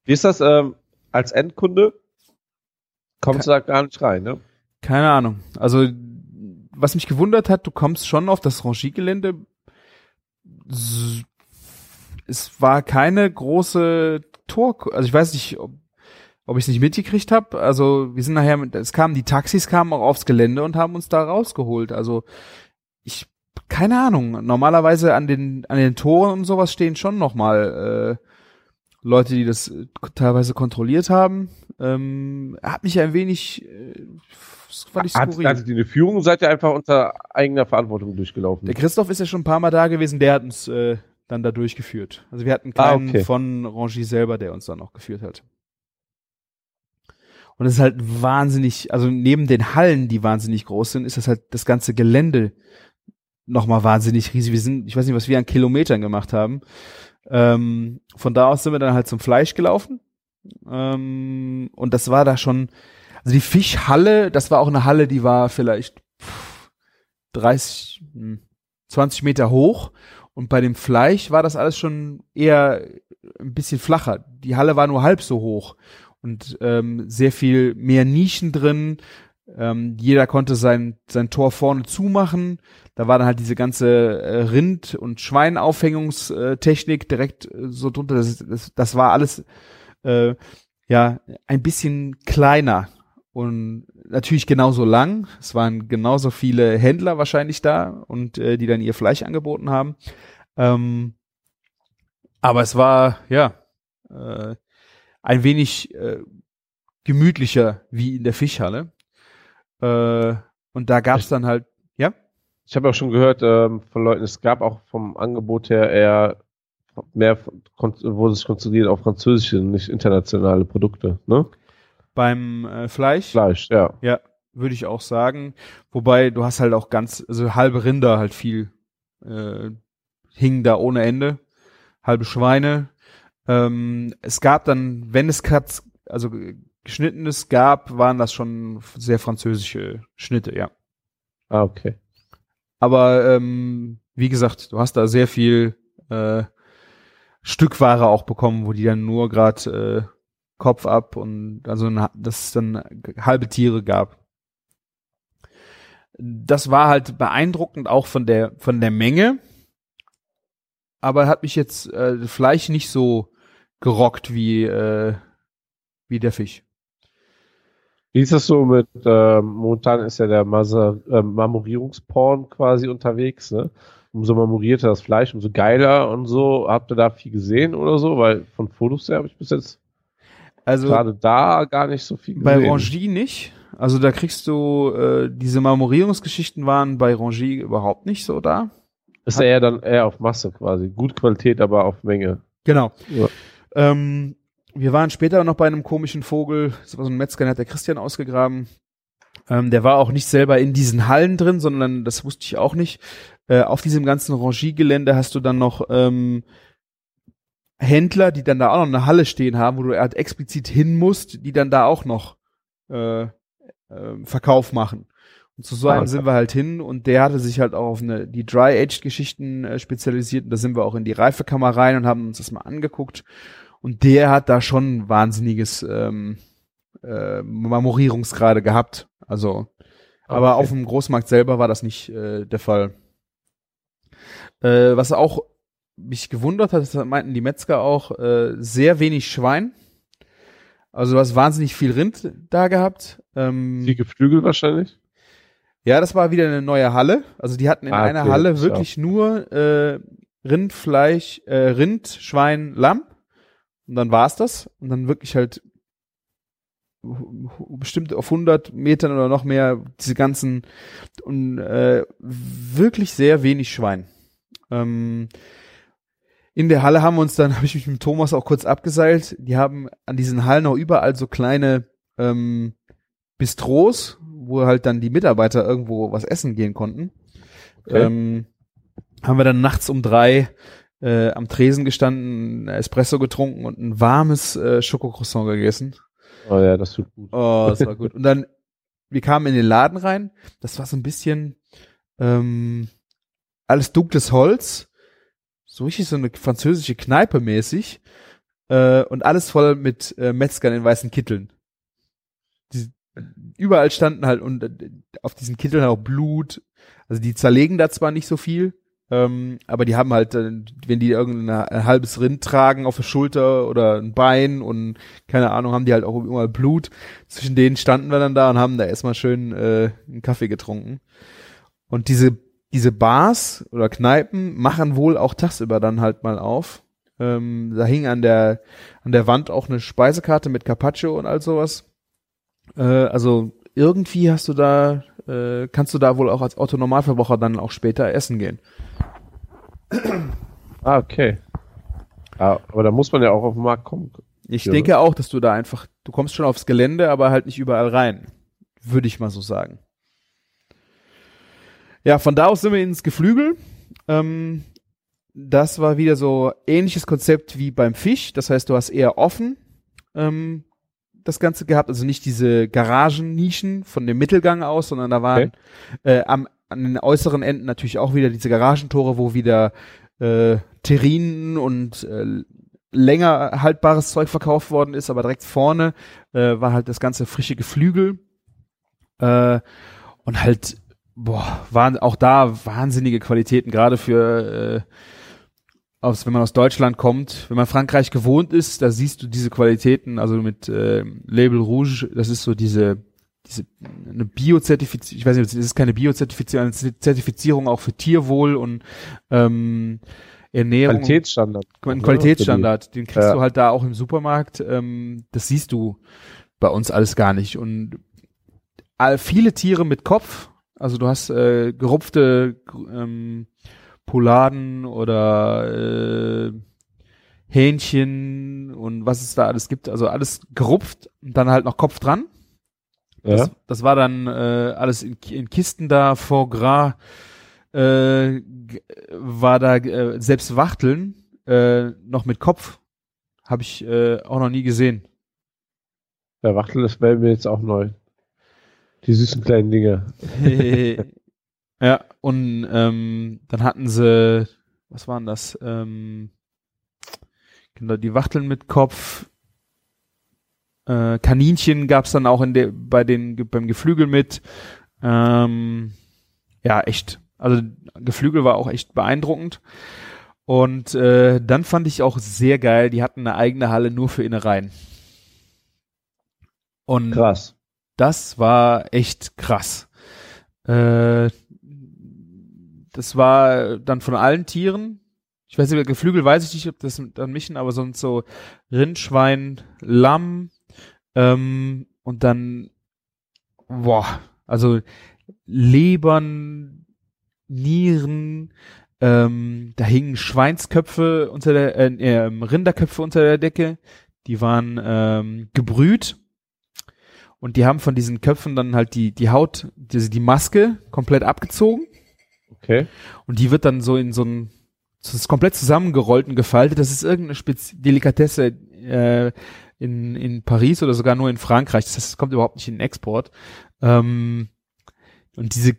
Wie ist das ähm, als Endkunde? Kommst du da gar nicht rein, ne? Keine Ahnung. Also, was mich gewundert hat, du kommst schon auf das Rangiergelände. Es war keine große Tor, also ich weiß nicht, ob, ob ich es nicht mitgekriegt habe. Also wir sind nachher, mit, es kamen die Taxis kamen auch aufs Gelände und haben uns da rausgeholt. Also ich, keine Ahnung. Normalerweise an den an den Toren und sowas stehen schon noch mal äh, Leute, die das äh, teilweise kontrolliert haben. Ähm, hat mich ein wenig, äh, das fand ich Hat, skurril. hattet ihr eine Führung, seid ihr einfach unter eigener Verantwortung durchgelaufen? Der Christoph ist ja schon ein paar Mal da gewesen, der hat uns äh, dann da durchgeführt. Also wir hatten Ah, keinen okay. von Rangy selber, der uns dann noch geführt hat. Und es ist halt wahnsinnig, also neben den Hallen, die wahnsinnig groß sind, ist das halt das ganze Gelände nochmal wahnsinnig riesig. Wir sind, ich weiß nicht, was wir an Kilometern gemacht haben. Ähm, von da aus sind wir dann halt zum Fleisch gelaufen. Ähm, und das war da schon, also die Fischhalle, das war auch eine Halle, die war vielleicht pff, 30, hm, 20 Meter hoch. Und bei dem Fleisch war das alles schon eher ein bisschen flacher. Die Halle war nur halb so hoch und ähm, sehr viel mehr Nischen drin. Ähm, jeder konnte sein, sein Tor vorne zumachen. Da war dann halt diese ganze äh, Rind- und Schweinaufhängungstechnik direkt äh, so drunter. Das, das, das war alles äh, ja ein bisschen kleiner und natürlich genauso lang. Es waren genauso viele Händler wahrscheinlich da und äh, die dann ihr Fleisch angeboten haben. Ähm, aber es war ja äh, ein wenig äh, gemütlicher wie in der Fischhalle. Äh, und da gab es dann halt, ja, Ich habe auch schon gehört ähm, von Leuten, es gab auch vom Angebot her eher mehr, wurde sich konzentriert auf französische, nicht internationale Produkte, ne? beim äh, Fleisch, Fleisch, ja. ja, würde ich auch sagen. Wobei du hast halt auch ganz, also halbe Rinder halt viel äh, hingen da ohne Ende, halbe Schweine. Ähm, es gab dann, wenn es Katz, also ge- geschnittenes gab, waren das schon sehr französische Schnitte, ja. Ah, okay. Aber ähm, wie gesagt, du hast da sehr viel äh, Stückware auch bekommen, wo die dann nur gerade Kopf ab und also dass es dann halbe Tiere gab. Das war halt beeindruckend auch von der von der Menge, aber hat mich jetzt äh, Fleisch nicht so gerockt wie äh, wie der Fisch. Wie ist das so mit, äh, momentan ist ja der Masa, äh, Marmorierungsporn quasi unterwegs, ne? Umso marmorierter das Fleisch, umso geiler und so. Habt ihr da viel gesehen oder so? Weil von Fotos her habe ich bis jetzt Also gerade da gar nicht so viel bei gesehen. Rangy nicht. Also da kriegst du äh, diese Marmorierungsgeschichten waren bei Rangy überhaupt nicht so da. ist ja eher dann eher auf Masse quasi. Gut Qualität, aber auf Menge. Genau. Ja. Ähm, wir waren später noch bei einem komischen Vogel, das war so ein Metzger, den hat der Christian ausgegraben. Ähm, der war auch nicht selber in diesen Hallen drin, sondern das wusste ich auch nicht. Äh, auf diesem ganzen Rangie-Gelände hast du dann noch ähm, Händler, die dann da auch noch eine Halle stehen haben, wo du halt explizit hin musst, die dann da auch noch äh, äh, Verkauf machen. Und zu so einem okay. sind wir halt hin und der hatte sich halt auch auf eine, die Dry-Aged-Geschichten äh, spezialisiert und da sind wir auch in die Reifekammer rein und haben uns das mal angeguckt und der hat da schon wahnsinniges ähm, äh, Marmorierungsgrade gehabt. Also, aber Okay. auf dem Großmarkt selber war das nicht äh, der Fall. Äh, was auch mich gewundert hat, das meinten die Metzger auch, äh, sehr wenig Schwein. Also du hast wahnsinnig viel Rind da gehabt. Ähm, Die Geflügel wahrscheinlich. ja, das war wieder eine neue Halle. Also die hatten in Ah, einer okay, Halle ist ja wirklich nur äh, Rindfleisch, äh, Rind, Schwein, Lamm. Und dann war's das. Und dann wirklich halt bestimmt auf 100 Metern oder noch mehr diese ganzen und äh, wirklich sehr wenig Schwein. Ähm, in der Halle haben wir uns dann, habe ich mich mit Thomas auch kurz abgeseilt. Die haben an diesen Hallen auch überall so kleine ähm, Bistros, wo halt dann die Mitarbeiter irgendwo was essen gehen konnten. Okay. Ähm, haben wir dann nachts um drei äh, am Tresen gestanden, Espresso getrunken und ein warmes äh, Schokocroissant gegessen. Oh ja, das tut gut. Oh, das war gut. Und dann, wir kamen in den Laden rein. Das war so ein bisschen ähm, alles dunkles Holz. So richtig so eine französische Kneipe mäßig. Äh, und alles voll mit äh, Metzgern in weißen Kitteln. Die, überall standen halt und äh, auf diesen Kitteln auch Blut. Also die zerlegen da zwar nicht so viel, ähm, aber die haben halt, äh, wenn die irgendein ein halbes Rind tragen auf der Schulter oder ein Bein und keine Ahnung, haben die halt auch immer Blut. Zwischen denen standen wir dann da und haben da erstmal schön äh, einen Kaffee getrunken. Und diese, diese Bars oder Kneipen machen wohl auch tagsüber dann halt mal auf. Ähm, da hing an der, an der Wand auch eine Speisekarte mit Carpaccio und all sowas. Äh, also irgendwie hast du da, äh, kannst du da wohl auch als Autonormalverbraucher dann auch später essen gehen. Ah, okay. Ah, aber da muss man ja auch auf den Markt kommen. Ich Ja. denke auch, dass du da einfach, du kommst schon aufs Gelände, aber halt nicht überall rein. Würde ich mal so sagen. Ja, von da aus sind wir ins Geflügel. Ähm, das war wieder so ähnliches Konzept wie beim Fisch. Das heißt, du hast eher offen ähm, das Ganze gehabt, also nicht diese Garagennischen von dem Mittelgang aus, sondern da waren äh, am, an den äußeren Enden natürlich auch wieder diese Garagentore, wo wieder äh, Terrinen und äh, länger haltbares Zeug verkauft worden ist, aber direkt vorne äh, war halt das ganze frische Geflügel. Äh, und halt boah, waren auch da wahnsinnige Qualitäten, gerade für äh, aus, wenn man aus Deutschland kommt, wenn man Frankreich gewohnt ist, da siehst du diese Qualitäten, also mit äh, Label Rouge, das ist so diese diese eine Biozertifizierung, ich weiß nicht, das ist keine Biozertifizierung, eine Zertifizierung auch für Tierwohl und ähm, Ernährung. Qualitätsstandard. Ein Qualitätsstandard, den kriegst Ja. du halt da auch im Supermarkt. Ähm, das siehst du bei uns alles gar nicht. Und all, viele Tiere mit Kopf, also du hast äh, gerupfte ähm, Pouladen oder äh, Hähnchen und was es da alles gibt, also alles gerupft und dann halt noch Kopf dran. Ja. Das, das war dann äh, alles in, in Kisten da, Foie Gras, äh, war da äh, selbst Wachteln äh, noch mit Kopf. Habe ich äh, auch noch nie gesehen. Der Wachtel, das wäre mir jetzt auch neu. Die süßen kleinen Dinge. ja, und ähm, dann hatten sie, was waren das? Ähm, genau, die Wachteln mit Kopf. Äh, Kaninchen gab's dann auch in der, bei den, beim Geflügel mit. Ähm, ja, echt. Also Geflügel war auch echt beeindruckend. Und äh, dann fand ich auch sehr geil, die hatten eine eigene Halle nur für Innereien. Und Krass. das war echt krass. Äh, das war dann von allen Tieren. Ich weiß nicht, Geflügel weiß ich nicht, ob das dann mischen, aber sonst so Rind, Schwein, Lamm ähm, und dann, boah, also Lebern, Nieren, ähm, da hingen Schweinsköpfe unter der, äh, äh, Rinderköpfe unter der Decke, die waren ähm, gebrüht. Und die haben von diesen Köpfen dann halt die, die Haut, die, die Maske komplett abgezogen Okay. und die wird dann so in so ein, das ist komplett zusammengerollt und gefaltet. Das ist irgendeine Spez Delikatesse äh, in, in Paris oder sogar nur in Frankreich. Das heißt, es kommt überhaupt nicht in den Export. Ähm, und diese,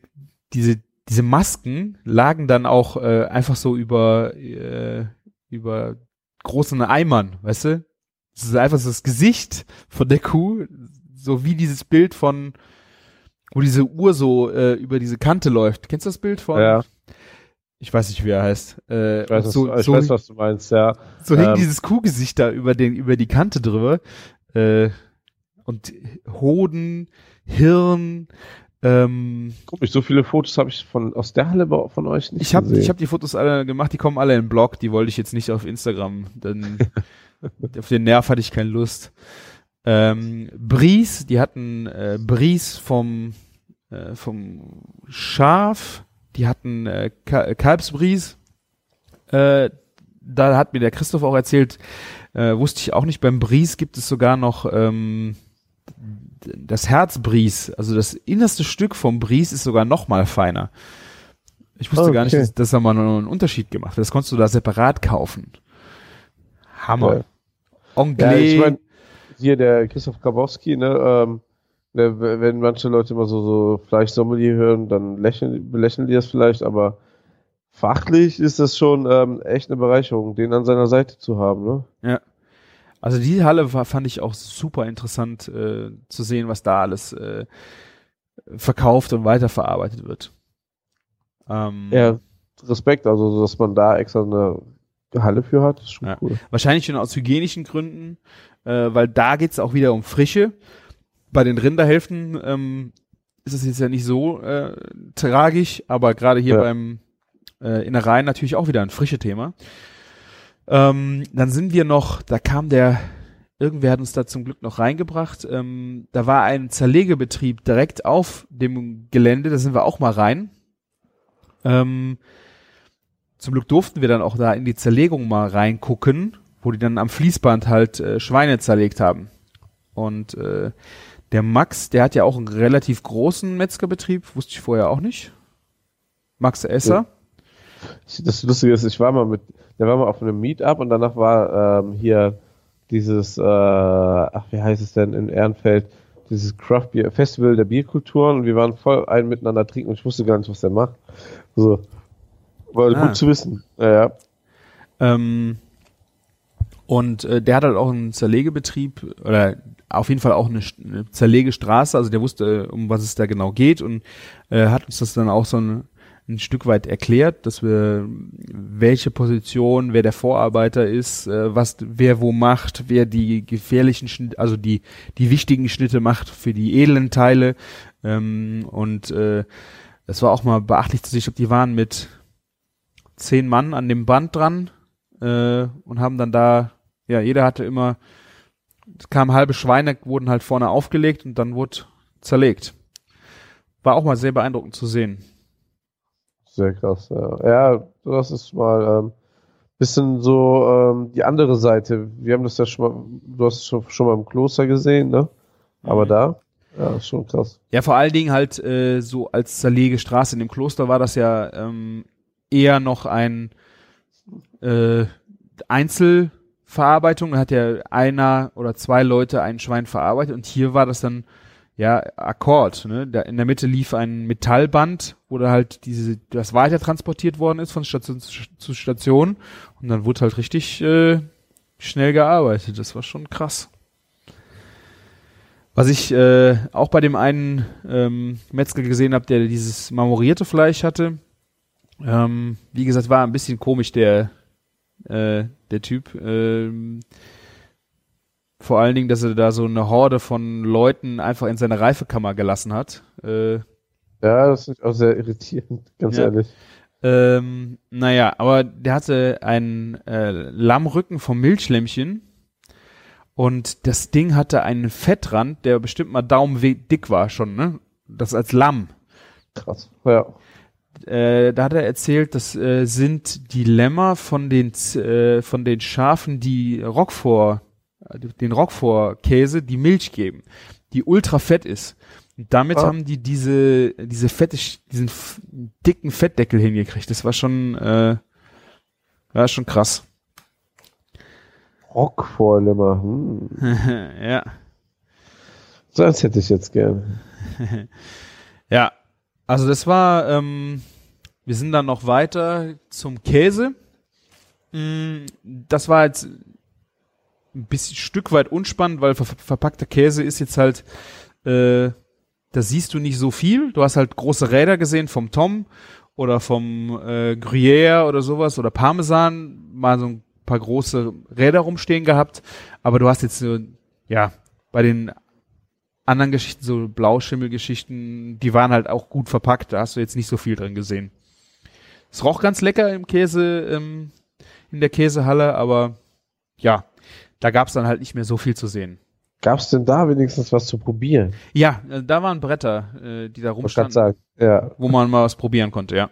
diese, diese Masken lagen dann auch äh, einfach so über, äh, über großen Eimern, weißt du? Das ist einfach so das Gesicht von der Kuh, so wie dieses Bild von, wo diese Uhr so äh, über diese Kante läuft. Kennst du das Bild von? Ja, Ich weiß nicht, wie er heißt. Äh, ich weiß, was, so, ich so, weiß, was du meinst, ja. so hing ähm, dieses Kuhgesicht da über den, über die Kante drüber. Äh, und Hoden, Hirn, ähm, Guck mich, so viele Fotos habe ich von aus der Halle von euch nicht ich habe gesehen. ich hab die Fotos alle gemacht, die kommen alle in den Blog, die wollte ich jetzt nicht auf Instagram, denn auf den Nerv hatte ich keine Lust. Ähm, Bries, die hatten äh, Bries vom, äh, vom Schaf, die hatten äh, Ka Kalbsbries. Äh, da hat mir der Christoph auch erzählt, äh, wusste ich auch nicht, beim Bries gibt es sogar noch ähm, das Herzbries, also das innerste Stück vom Bries ist sogar noch mal feiner. Ich wusste gar nicht, Okay. dass, dass da mal noch einen Unterschied gemacht wird. Das konntest du da separat kaufen. Hammer. Ja. Anglais. Ja, ich meine, hier der Christoph Grabowski, ne, ähm, der, wenn manche Leute immer so, so Fleischsommelier hören, dann lächeln, belächeln die das vielleicht, aber fachlich ist das schon ähm, echt eine Bereicherung, den an seiner Seite zu haben, ne? Also die Halle war, fand ich auch super interessant äh, zu sehen, was da alles äh, verkauft und weiterverarbeitet wird. Ähm, Ja, Respekt, also so, dass man da extra eine Halle für hat, ist schon Ja. cool. Wahrscheinlich schon aus hygienischen Gründen, äh, weil da geht's auch wieder um Frische. Bei den Rinderhälften ähm, ist es jetzt ja nicht so äh, tragisch, aber gerade hier Ja. beim äh, Innereien natürlich auch wieder ein frische Thema. Ähm, dann sind wir noch, da kam der, irgendwer hat uns da zum Glück noch reingebracht, ähm, da war ein Zerlegebetrieb direkt auf dem Gelände, da sind wir auch mal rein. Ähm, zum Glück durften wir dann auch da in die Zerlegung mal reingucken, wo die dann am Fließband halt äh, Schweine zerlegt haben. Und äh, der Max, der hat ja auch einen relativ großen Metzgerbetrieb, wusste ich vorher auch nicht. Max Esser. Das Lustige ist, ich war mal mit, der war mal auf einem Meetup und danach war ähm, hier dieses, äh, ach, wie heißt es denn in Ehrenfeld, dieses Craft Beer Festival der Bierkulturen und wir waren voll ein miteinander trinken und ich wusste gar nicht, was der macht. So. War Ah. gut zu wissen. Ja, ja. Ähm, und äh, der hat halt auch einen Zerlegebetrieb oder auf jeden Fall auch eine, eine Zerlegestraße, also der wusste, äh, um was es da genau geht und äh, hat uns das dann auch so ein, ein Stück weit erklärt, dass wir welche Position, wer der Vorarbeiter ist, äh, was wer wo macht, wer die gefährlichen Schnitte, also die die wichtigen Schnitte macht für die edlen Teile. Ähm, und äh, das war auch mal beachtlich zu sehen, ich glaube, die waren mit zehn Mann an dem Band dran äh, und haben dann da, ja, jeder hatte immer, es kamen halbe Schweine, wurden halt vorne aufgelegt und dann wurde zerlegt. War auch mal sehr beeindruckend zu sehen. Sehr krass. Ja, ja das ist mal ähm, bisschen so ähm, die andere Seite. Wir haben das ja schon mal, du hast es schon, schon mal im Kloster gesehen, ne? Aber Mhm. da, ja, ist schon krass. Ja, vor allen Dingen halt äh, so als Zerlegestraße in dem Kloster war das ja ähm, eher noch ein äh, Einzelverarbeitung. Da hat ja einer oder zwei Leute ein Schwein verarbeitet und hier war das dann ja Akkord. Ne? Da in der Mitte lief ein Metallband, wo da halt diese das weiter transportiert worden ist von Station zu zu Station und dann wurde halt richtig äh, schnell gearbeitet. Das war schon krass. Was ich äh, auch bei dem einen ähm, Metzger gesehen habe, der dieses marmorierte Fleisch hatte, ähm, wie gesagt, war ein bisschen komisch der äh, der Typ. Ähm, vor allen Dingen, dass er da so eine Horde von Leuten einfach in seine Reifekammer gelassen hat. Äh, ja, das ist auch sehr irritierend, ganz Ja. ehrlich. ähm, naja, aber der hatte einen äh, Lammrücken vom Milchlämmchen und das Ding hatte einen Fettrand, der bestimmt mal daumendick war schon, ne? Das als Lamm. Krass. Ja. Äh, da hat er erzählt, das äh, sind die Lämmer von den äh, von den Schafen, die Roquefort, äh, den Roquefort-Käse, die Milch geben, die ultra fett ist. Und damit Ah. haben die diese diese fette, diesen dicken Fettdeckel hingekriegt. Das war schon äh, war schon krass. Rockvorlimmer. Hm. ja, So eins hätte ich jetzt gern. ja. Also das war, ähm, wir sind dann noch weiter zum Käse. Mm, Das war jetzt ein bisschen Stück weit unspannend, weil ver verpackter Käse ist jetzt halt, äh, da siehst du nicht so viel. Du hast halt große Räder gesehen vom Tom oder vom äh, Gruyère oder sowas oder Parmesan, mal so ein paar große Räder rumstehen gehabt. Aber du hast jetzt ja, bei den anderen Geschichten, so Blauschimmelgeschichten, die waren halt auch gut verpackt. Da hast du jetzt nicht so viel drin gesehen. Es roch ganz lecker im Käse, ähm, in der Käsehalle, aber ja, da gab's dann halt nicht mehr so viel zu sehen. Gab's denn da wenigstens was zu probieren? Ja, äh, da waren Bretter, äh, die da rumstanden, sagen. Ja. wo man mal was probieren konnte, ja.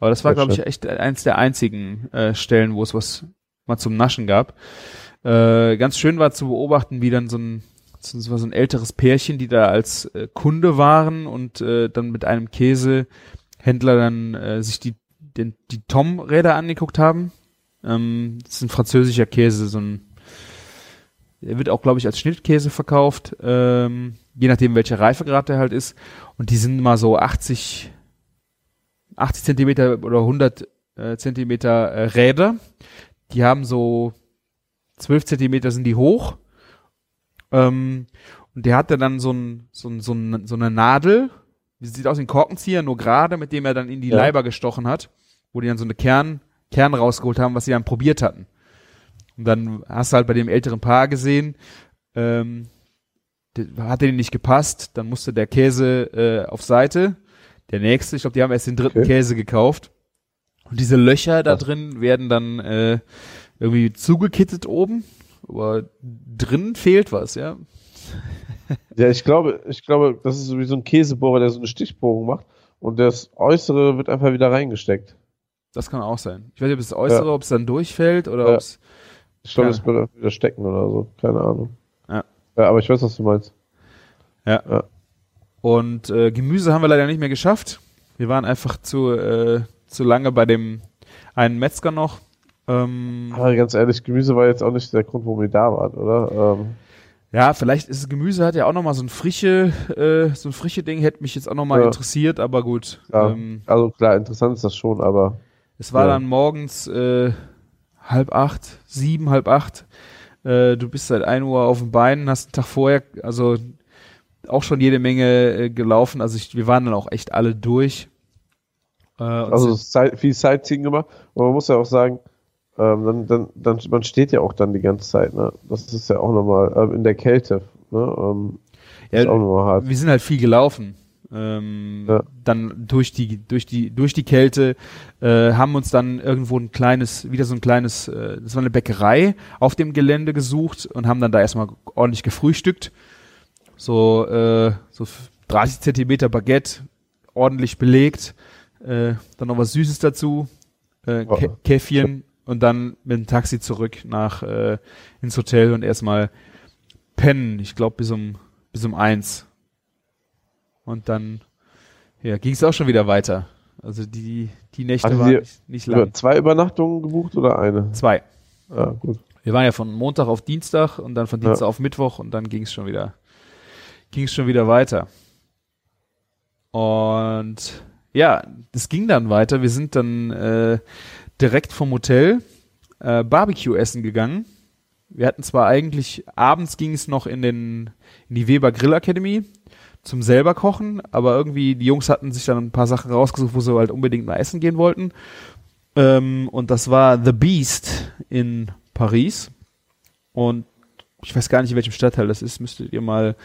Aber das war, glaube ich, echt eins der einzigen äh, Stellen, wo es was mal zum Naschen gab. Äh, ganz schön war zu beobachten, wie dann so ein das war so ein älteres Pärchen, die da als äh, Kunde waren und äh, dann mit einem Käsehändler dann äh, sich die den, die Tom-Räder angeguckt haben. Ähm, das ist ein französischer Käse, so ein der wird auch, glaube ich, als Schnittkäse verkauft, ähm, je nachdem, welcher Reifegrad der halt ist. Und die sind mal so 80, 80 Zentimeter oder 100 äh, Zentimeter äh, Räder. Die haben so 12 Zentimeter sind die hoch. Ähm, und der hatte dann so, ein, so, ein, so, ein, so eine Nadel, die sieht aus wie ein Korkenzieher, nur gerade, mit dem er dann in die Ja. Leiber gestochen hat, wo die dann so eine Kern, Kern rausgeholt haben, was sie dann probiert hatten. Und dann hast du halt bei dem älteren Paar gesehen, ähm, hat denen nicht gepasst, dann musste der Käse äh, auf Seite. Der nächste, ich glaube, die haben erst den dritten Okay. Käse gekauft. Und diese Löcher da drin werden dann äh, irgendwie zugekittet oben, aber drinnen fehlt was, ja. Ja, ich glaube, ich glaube, das ist so wie so ein Käsebohrer, der so einen Stichbogen macht und das Äußere wird einfach wieder reingesteckt. Das kann auch sein. Ich weiß nicht, ob es das Äußere, Ja. ob es dann durchfällt oder Ja. ob es. Ich glaube, Ja. es wird wieder stecken oder so. Keine Ahnung. Ja. Ja, aber ich weiß, was du meinst. Und äh, Gemüse haben wir leider nicht mehr geschafft. Wir waren einfach zu, äh, zu lange bei dem einen Metzger noch. Ähm, Aber ganz ehrlich, Gemüse war jetzt auch nicht der Grund, warum ihr da wart, oder? Ähm, ja, vielleicht ist Gemüse hat ja auch noch mal so ein frische, äh, so ein frische Ding hätte mich jetzt auch noch mal Ja. interessiert, aber gut. Ja. Ähm, also klar, interessant ist das schon, aber Es war Ja. dann morgens äh, halb acht, sieben, halb acht. Äh, du bist seit ein Uhr auf den Beinen, hast einen Tag vorher, also auch schon jede Menge äh, gelaufen. Also ich, wir waren dann auch echt alle durch. Äh, also viel Sightseeing gemacht. Und man muss ja auch sagen, ähm, dann, dann, dann, man steht ja auch dann die ganze Zeit, ne? Das ist ja auch nochmal ähm, in der Kälte, ne? Ähm, Ja, ist auch nochmal hart. wir sind halt viel gelaufen. Ähm, Ja. Dann durch die, durch die, durch die Kälte, äh, haben uns dann irgendwo ein kleines, wieder so ein kleines, äh, das war eine Bäckerei auf dem Gelände gesucht und haben dann da erstmal ordentlich gefrühstückt. So, äh, so 30 Zentimeter Baguette, ordentlich belegt, äh, dann noch was Süßes dazu, äh, Oh. Kä Käffchen und dann mit dem Taxi zurück nach äh, ins Hotel und erstmal pennen. Ich glaube bis um bis um eins. Und dann ja, ging es auch schon wieder weiter. Also die die Nächte Hattet waren nicht, nicht lang. zwei Übernachtungen gebucht oder eine? Zwei. Ja, gut. Wir waren ja von Montag auf Dienstag und dann von Ja. Dienstag auf Mittwoch und dann ging es schon wieder ging es schon wieder weiter. Und ja, das ging dann weiter. Wir sind dann äh, direkt vom Hotel äh, Barbecue essen gegangen. Wir hatten zwar eigentlich, abends ging es noch in den, in die Weber Grill Academy zum selber kochen, aber irgendwie die Jungs hatten sich dann ein paar Sachen rausgesucht, wo sie halt unbedingt mal essen gehen wollten. Ähm, und das war The Beast in Paris. Und ich weiß gar nicht, in welchem Stadtteil das ist, müsstet ihr mal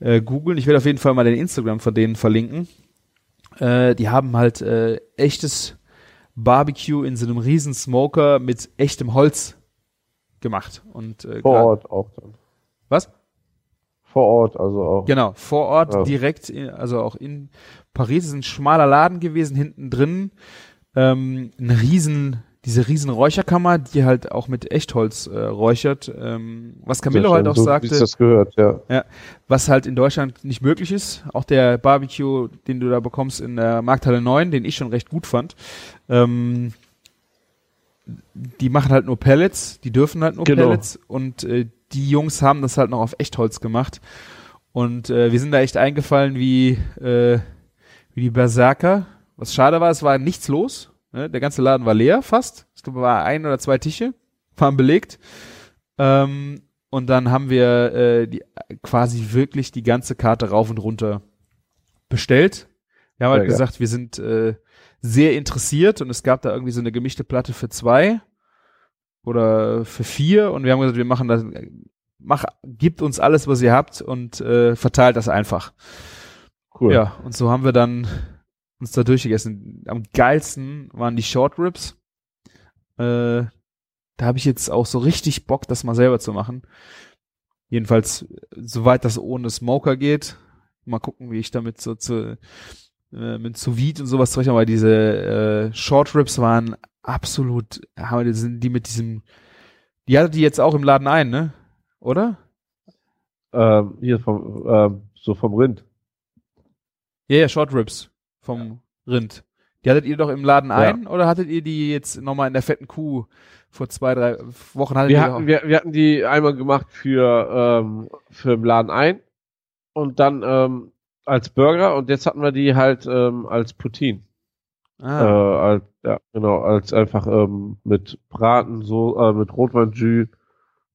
äh, googeln. Ich werde auf jeden Fall mal den Instagram von denen verlinken. Äh, die haben halt äh, echtes Barbecue in so einem riesen Smoker mit echtem Holz gemacht. Und, äh, Vor Ort auch dann. Was? Vor Ort, also auch. Genau, vor Ort Ja. direkt, in, also auch in Paris ist ein schmaler Laden gewesen, hinten drin ähm, ein riesen, diese riesen Räucherkammer, die halt auch mit Echtholz äh, räuchert. Ähm, was Camillo halt auch so, sagte, Wie das gehört, ja. was halt in Deutschland nicht möglich ist. Auch der Barbecue, den du da bekommst in der Markthalle 9, den ich schon recht gut fand. Ähm, die machen halt nur Pellets, die dürfen halt nur Genau. Pellets und äh, die Jungs haben das halt noch auf Echtholz gemacht. Und äh, wir sind da echt eingefallen wie, äh, wie die Berserker. Was schade war, es war nichts los. Ne? Der ganze Laden war leer fast. Es glaube, war ein oder zwei Tische, waren belegt. Ähm, und dann haben wir äh, die, quasi wirklich die ganze Karte rauf und runter bestellt. Wir haben halt geil. gesagt, wir sind äh, sehr interessiert und es gab da irgendwie so eine gemischte Platte für zwei oder für vier und wir haben gesagt, wir machen das, mach, gibt uns alles, was ihr habt und äh, verteilt das einfach. Cool. Ja, und so haben wir dann uns da durchgegessen. Am geilsten waren die Short Ribs. Äh, da habe ich jetzt auch so richtig Bock, das mal selber zu machen. Jedenfalls, soweit das ohne Smoker geht. Mal gucken, wie ich damit so zu, äh, mit sous vide und sowas zurecht, aber diese äh, Short Ribs waren absolut, haben die sind die mit diesem, die hattet die jetzt auch im Laden ein, ne? Oder? Ähm, hier vom, ähm, so vom Rind. Ja, ja, Short Ribs vom Rind. Die hattet ihr doch im Laden Ja. ein oder hattet ihr die jetzt nochmal in der fetten Kuh vor zwei, drei Wochen? Hattet Wir hatten, wir, wir hatten die einmal gemacht für, ähm, für im Laden ein und dann ähm, als Burger und jetzt hatten wir die halt ähm, als Poutine. doch, Äh, ah, als, ja, genau, als einfach ähm, mit Braten, so, äh, mit Rotweinjus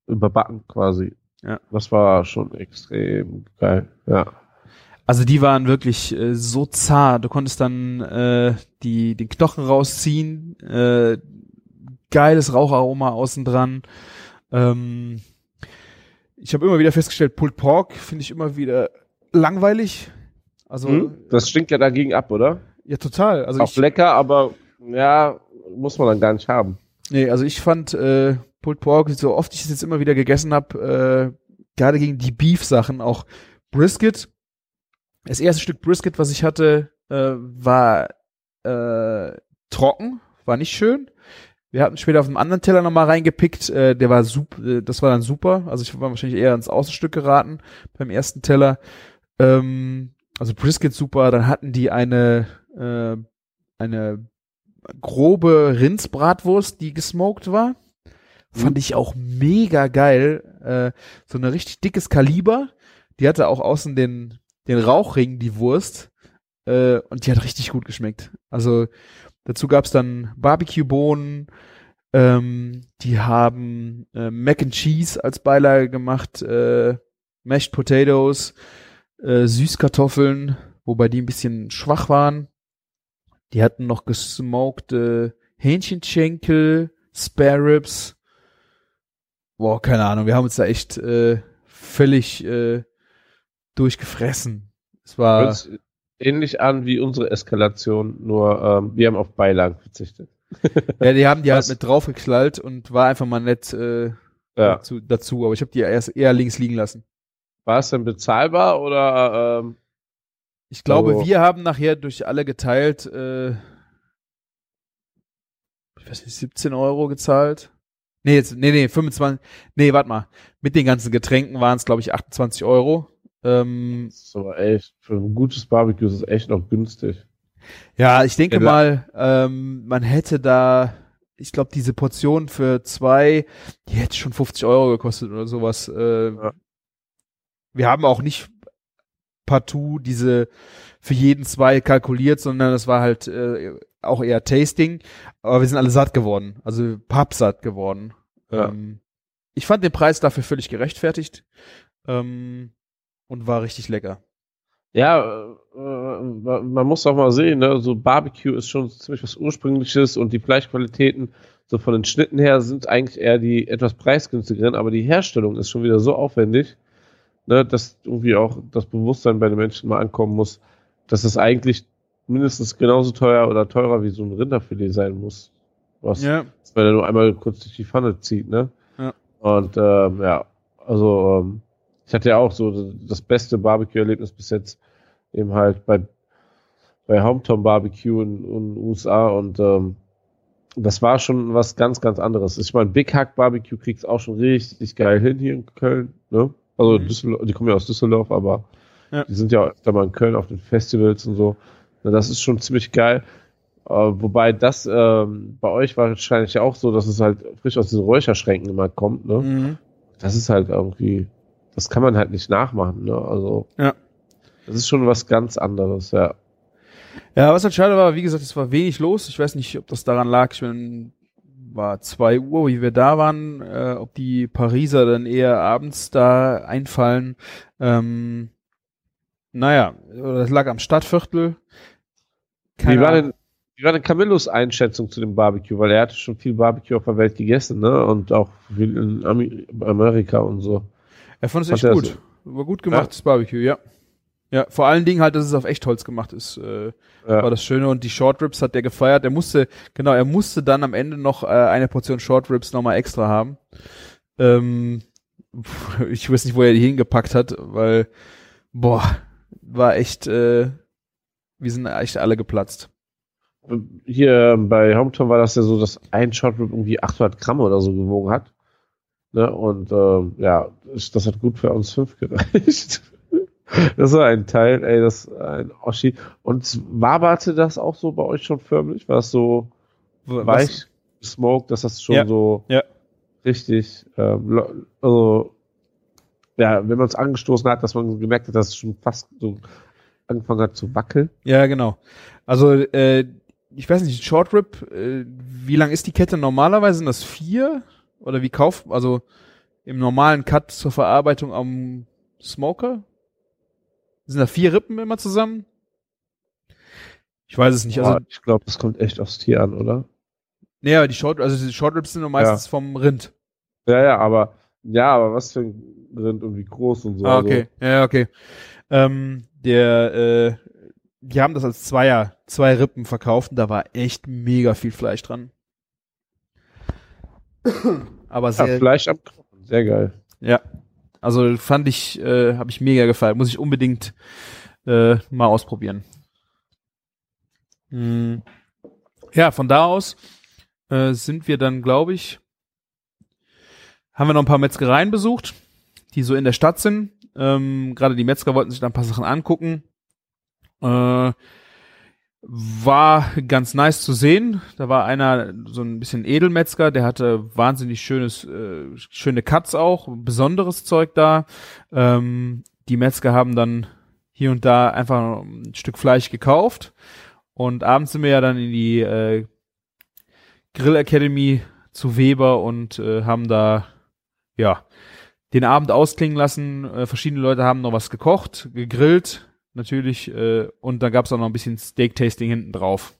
überbacken quasi. Ja. Das war schon extrem geil, ja. Also die waren wirklich äh, so zart. Du konntest dann äh, die den Knochen rausziehen. Äh, geiles Raucharoma außen dran. Ähm, ich habe immer wieder festgestellt, Pulled Pork finde ich immer wieder langweilig. Also Hm? Das stinkt ja dagegen ab, oder? ja total. Also Auch ich, lecker, aber ja, muss man dann gar nicht haben. Nee, also ich fand äh, Pulled Pork, so oft ich es jetzt immer wieder gegessen habe, äh, gerade gegen die Beef-Sachen, auch Brisket. Das erste Stück Brisket, was ich hatte, äh, war äh, trocken, war nicht schön. Wir hatten später auf einem anderen Teller nochmal reingepickt, äh, der war super, äh, das war dann super. Also ich war wahrscheinlich eher ins Außenstück geraten beim ersten Teller. Ähm, also Brisket super, dann hatten die eine äh, eine grobe Rindsbratwurst, die gesmoked war. Fand ich auch mega geil. Äh, so eine richtig dickes Kaliber. Die hatte auch außen den, den Rauchring, die Wurst. Äh, und die hat richtig gut geschmeckt. Also dazu gab's dann Barbecue-Bohnen. Ähm, die haben äh, Mac and Cheese als Beilage gemacht. Äh, Mashed Potatoes. Äh, Süßkartoffeln. Wobei die ein bisschen schwach waren. Die hatten noch gesmokte Hähnchenschenkel, Spare Ribs. Boah, keine Ahnung. Wir haben uns da echt äh, völlig äh, durchgefressen. Es war ähnlich an wie unsere Eskalation, nur ähm, wir haben auf Beilagen verzichtet. ja, die haben die halt Was- mit draufgeklallt und war einfach mal nett äh, Ja. dazu, dazu. Aber ich habe die erst eher links liegen lassen. War es denn bezahlbar oder ähm, Ich glaube, So. wir haben nachher durch alle geteilt, äh, ich weiß nicht, 17 Euro gezahlt. Nee, jetzt, nee, nee, 25, nee, warte mal. Mit den ganzen Getränken waren es, glaube ich, 28 Euro. Ähm, so echt für ein gutes Barbecue ist es echt noch günstig. ja, ich denke Ja, mal, ähm, man hätte da, ich glaube, diese Portion für zwei, die hätte schon 50 Euro gekostet oder sowas. Äh, Ja. Wir haben auch nicht partout diese für jeden zwei kalkuliert, sondern das war halt äh, auch eher Tasting. Aber wir sind alle satt geworden, also pappsatt geworden. Ja. Ähm, ich fand den Preis dafür völlig gerechtfertigt ähm, und war richtig lecker. Ja, äh, man muss auch mal sehen, ne? so Barbecue ist schon ziemlich was Ursprüngliches und die Fleischqualitäten so von den Schnitten her sind eigentlich eher die etwas preisgünstigeren, aber die Herstellung ist schon wieder so aufwendig, ne, dass irgendwie auch das Bewusstsein bei den Menschen mal ankommen muss, dass es eigentlich mindestens genauso teuer oder teurer wie so ein Rinderfilet sein muss. Was, Ja. wenn er nur einmal kurz durch die Pfanne zieht, ne? Ja. Und ähm, ja, also ähm, ich hatte ja auch so das beste Barbecue-Erlebnis bis jetzt eben halt bei bei Hometown Barbecue in, den USA und ähm, das war schon was ganz, ganz anderes. Ich meine, Big Hack Barbecue kriegt's auch schon richtig geil hin hier in Köln, ne? Also Mhm. Düsseldorf, die kommen ja aus Düsseldorf, aber Ja. die sind ja auch öfter mal in Köln auf den Festivals und so. Na, das ist schon ziemlich geil. Äh, wobei das ähm, bei euch wahrscheinlich auch so, dass es halt frisch aus diesen Räucherschränken immer kommt, ne? Mhm. Das ist halt irgendwie, das kann man halt nicht nachmachen, ne? Also. Ja. Das ist schon was ganz anderes, ja. Ja, was halt schade war, wie gesagt, es war wenig los. Ich weiß nicht, ob das daran lag. Ich bin, war zwei Uhr, wie wir da waren, äh, ob die Pariser dann eher abends da einfallen. Ähm, naja, das lag am Stadtviertel. Wie war denn, wie war denn Camillos Einschätzung zu dem Barbecue? Weil er hatte schon viel Barbecue auf der Welt gegessen, ne? Und auch viel in Amerika und so. Er fand es echt gut. War gut gemacht, das Barbecue, ja. Ja, vor allen Dingen halt, dass es auf Echtholz gemacht ist, äh, Ja. war das Schöne. Und die Short Ribs hat der gefeiert. Er musste, genau, er musste dann am Ende noch äh, eine Portion Short Ribs nochmal extra haben. Ähm, ich weiß nicht, wo er die hingepackt hat, weil, boah, war echt, äh, wir sind echt alle geplatzt. Hier bei Hometown war das ja so, dass ein Shot Rib irgendwie 800 Gramm oder so gewogen hat. Ne? Und ähm, ja, das hat gut für uns fünf gereicht. Das war ein Teil, ey, das ein Oschi. Und waberte das auch so bei euch schon förmlich? War es so Was- weich gesmoked, dass das schon Ja, so ja. richtig, ähm, also, ja, wenn man es angestoßen hat, dass man gemerkt hat, dass es schon fast so angefangen hat zu wackeln. Ja, genau. Also, äh, ich weiß nicht, Short Rib, äh, wie lang ist die Kette normalerweise? Sind das vier? Oder wie kauft, also im normalen Cut zur Verarbeitung am Smoker? Sind da vier Rippen immer zusammen? Ich weiß es nicht. Also, Boah, ich glaube, das kommt echt aufs Tier an, oder? aber die Short, also die Short Ribs sind meistens vom Rind. Ja, ja, aber, ja, aber was für ein Rind und wie groß und so. Ah, okay. Ja, okay. Ähm, der, äh, die haben das als Zweier, zwei Rippen verkauft und da war echt mega viel Fleisch dran. Aber Also, ja, sehr, Fleisch am Knochen, sehr geil. ja. Also fand ich, äh, habe ich mega gefallen. Muss ich unbedingt äh, mal ausprobieren. Hm. Ja, von da aus äh, sind wir dann, glaube ich, haben wir noch ein paar Metzgereien besucht, die so in der Stadt sind. Ähm, Gerade die Metzger wollten sich da ein paar Sachen angucken. Äh, war ganz nice zu sehen. Da war einer, so ein bisschen Edelmetzger, der hatte wahnsinnig schönes, äh, schöne Cuts auch, besonderes Zeug da. Ähm, die Metzger haben dann hier und da einfach ein Stück Fleisch gekauft. Und abends sind wir ja dann in die äh, Grill Academy zu Weber und äh, haben da, ja, den Abend ausklingen lassen. Äh, verschiedene Leute haben noch was gekocht, gegrillt, natürlich. Äh, und dann gab's auch noch ein bisschen Steak-Tasting hinten drauf.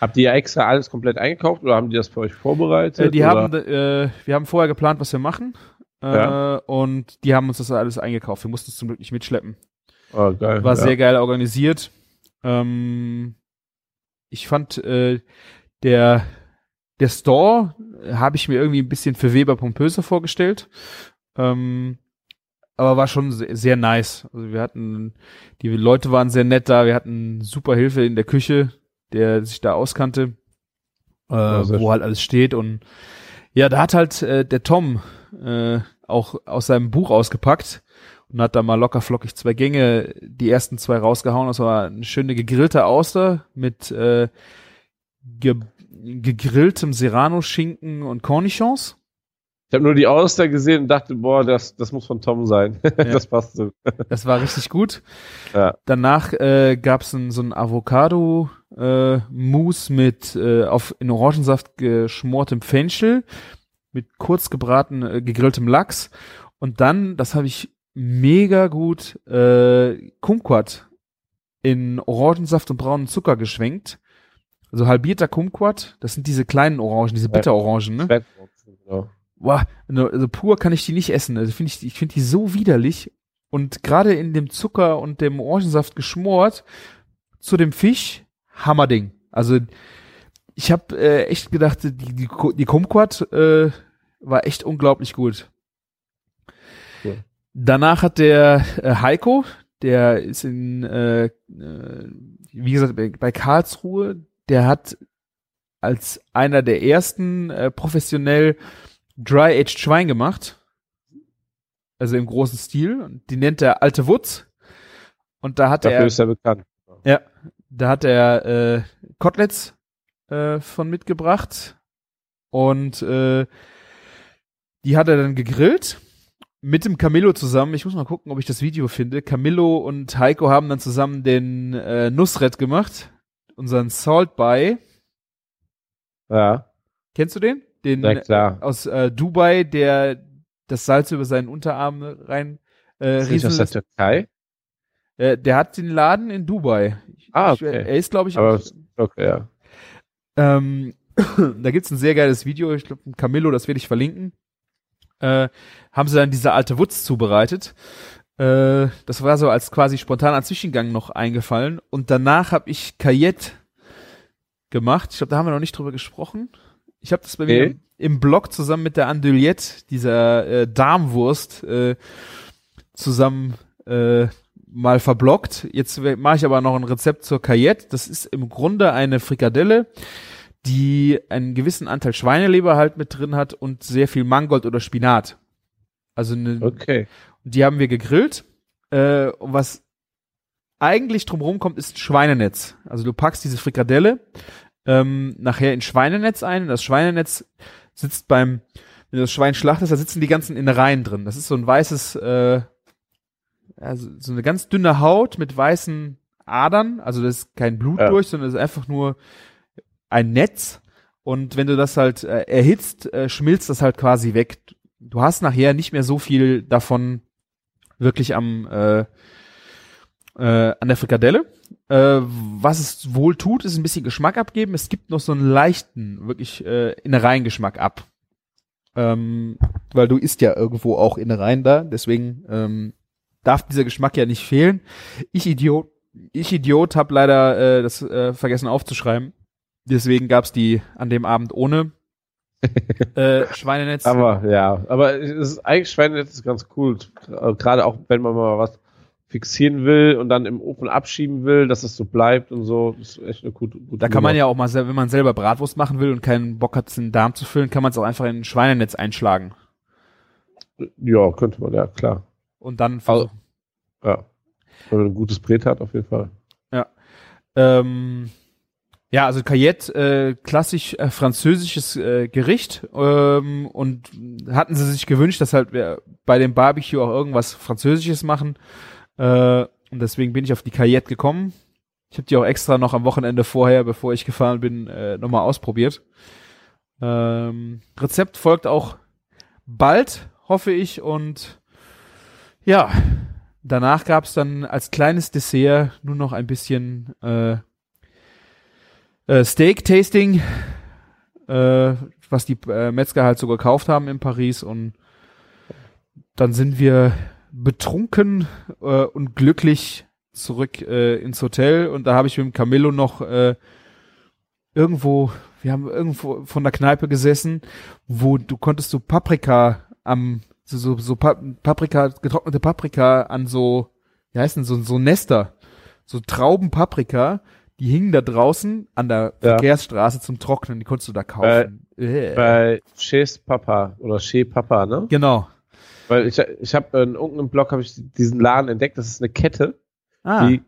Habt ihr extra alles komplett eingekauft oder haben die das für euch vorbereitet? Äh, die oder? haben, äh, wir haben vorher geplant, was wir machen. Äh, Ja. Und die haben uns das alles eingekauft. Wir mussten es zum Glück nicht mitschleppen. Oh, geil. War ja. sehr geil organisiert. Ähm, ich fand äh, der der Store äh, habe ich mir irgendwie ein bisschen für Weber pompöser vorgestellt. Ähm, aber war schon sehr, sehr nice. Also wir hatten, die Leute waren sehr nett da, wir hatten super Hilfe in der Küche, der sich da auskannte, äh, Ja, wo halt alles steht und ja, da hat halt äh, der Tom äh, auch aus seinem Buch ausgepackt und hat da mal locker flockig zwei Gänge, die ersten zwei rausgehauen. Das war eine schöne gegrillte Auster mit äh, ge gegrilltem Serrano-Schinken und Cornichons. Ich habe nur die Auster gesehen und dachte, boah, das, das muss von Tom sein. das passt so. Das war richtig gut. Ja. Danach äh, gab's ein, so ein Avocado äh, Mousse mit äh, auf in Orangensaft geschmortem Fenchel mit kurz gebraten, äh, gegrilltem Lachs. Und dann, das habe ich mega gut, äh, Kumquat in Orangensaft und braunen Zucker geschwenkt. Also halbierter Kumquat, das sind diese kleinen Orangen, diese Bitterorangen, ne? Genau. Boah, also also pur kann ich die nicht essen. Also finde ich, ich finde die so widerlich. Und gerade in dem Zucker und dem Orangensaft geschmort zu dem Fisch, Hammerding. Also ich habe äh, echt gedacht, die, die, die Kumquat äh, war echt unglaublich gut. Cool. Danach hat der äh, Heiko, der ist in, äh, äh, wie gesagt, bei, bei Karlsruhe, der hat als einer der ersten äh, professionell Dry-Aged Schwein gemacht. Also im großen Stil. Und die nennt er Alte Wutz. Und da hat Dafür er, ist er bekannt. ja, da hat er äh, Koteletts äh, von mitgebracht. Und äh, die hat er dann gegrillt mit dem Camillo zusammen. Ich muss mal gucken, ob ich das Video finde. Camillo und Heiko haben dann zusammen den äh, Nussret gemacht. Unseren Salt By. Ja, Kennst du den? Den na klar. aus äh, Dubai, der das Salz über seinen Unterarm rein äh, Ist aus der. Türkei? Äh, der hat den Laden in Dubai. Ich, Ah, ich, okay. er ist, glaube ich, Aber, auch, okay, ja. ähm, da gibt's ein sehr geiles Video, ich glaube, Camillo, das werde ich verlinken. Äh, haben sie dann diese alte Wutz zubereitet. Äh, das war so als quasi spontaner Zwischengang noch eingefallen. Und danach habe ich Cayette gemacht. Ich glaube, da haben wir noch nicht drüber gesprochen. Ich habe das bei mir im, im Blog zusammen mit der Andouillette, dieser äh, Darmwurst, äh, zusammen äh, mal verblockt. Jetzt mache ich aber noch ein Rezept zur Cayette. Das ist im Grunde eine Frikadelle, die einen gewissen Anteil Schweineleber halt mit drin hat und sehr viel Mangold oder Spinat. Also eine, Okay. die haben wir gegrillt. Äh, und was eigentlich drumherum kommt, ist Schweinenetz. Also du packst diese Frikadelle ähm, nachher in Schweinenetz ein. Und das Schweinenetz sitzt beim, wenn du das Schwein schlachtest, da sitzen die ganzen Innereien drin. Das ist so ein weißes, äh, also so eine ganz dünne Haut mit weißen Adern. Also da ist kein Blut Ja. durch, sondern es ist einfach nur ein Netz. Und wenn du das halt äh, erhitzt, äh, schmilzt das halt quasi weg. Du hast nachher nicht mehr so viel davon wirklich am äh, äh, an der Frikadelle. Äh, was es wohl tut, ist ein bisschen Geschmack abgeben. Es gibt noch so einen leichten, wirklich äh, Innereiengeschmack ab. Ähm, weil du isst ja irgendwo auch Innereien da, deswegen ähm, darf dieser Geschmack ja nicht fehlen. Ich Idiot, ich Idiot habe leider äh, das äh, vergessen aufzuschreiben. Deswegen gab's die an dem Abend ohne äh, Schweinenetz. Aber ja, aber es ist eigentlich Schweinenetz ist ganz cool. Äh, Gerade auch wenn man mal was fixieren will und dann im Ofen abschieben will, dass es so bleibt und so. Das ist echt eine gute, gute Da kann man ja auch mal, wenn man selber Bratwurst machen will und keinen Bock hat, den Darm zu füllen, kann man es auch einfach in ein Schweinenetz einschlagen. Ja, könnte man, ja, klar. Und dann Also- versuchen. Ja. Wenn man ein gutes Brett hat, auf jeden Fall. Ähm, ja, also Cayette, äh, klassisch äh, französisches äh, Gericht. Ähm, und hatten sie sich gewünscht, dass halt wir bei dem Barbecue auch irgendwas Französisches machen. Äh, und deswegen bin ich auf die Cayette gekommen. Ich habe die auch extra noch am Wochenende vorher, bevor ich gefahren bin, äh, nochmal ausprobiert. Ähm, Rezept folgt auch bald, hoffe ich. Und ja, danach gab es dann als kleines Dessert nur noch ein bisschen äh, äh, Steak-Tasting, äh, was die äh, Metzger halt so gekauft haben in Paris. Und dann sind wir betrunken äh, und glücklich zurück äh, ins Hotel. Und da habe ich mit dem Camillo noch äh, irgendwo, wir haben irgendwo von der Kneipe gesessen, wo du konntest du Paprika am so, so, so Pa- Paprika, getrocknete Paprika an so, wie heißt denn, so, so Nester, so Traubenpaprika, die hingen da draußen an der Ja. Verkehrsstraße zum Trocknen, die konntest du da kaufen. Äh. Bei Chez Papa oder Chez Papa, ne? Genau. Weil ich, ich habe in irgendeinem Blog habe ich diesen Laden entdeckt. Das ist eine Kette, Ah, die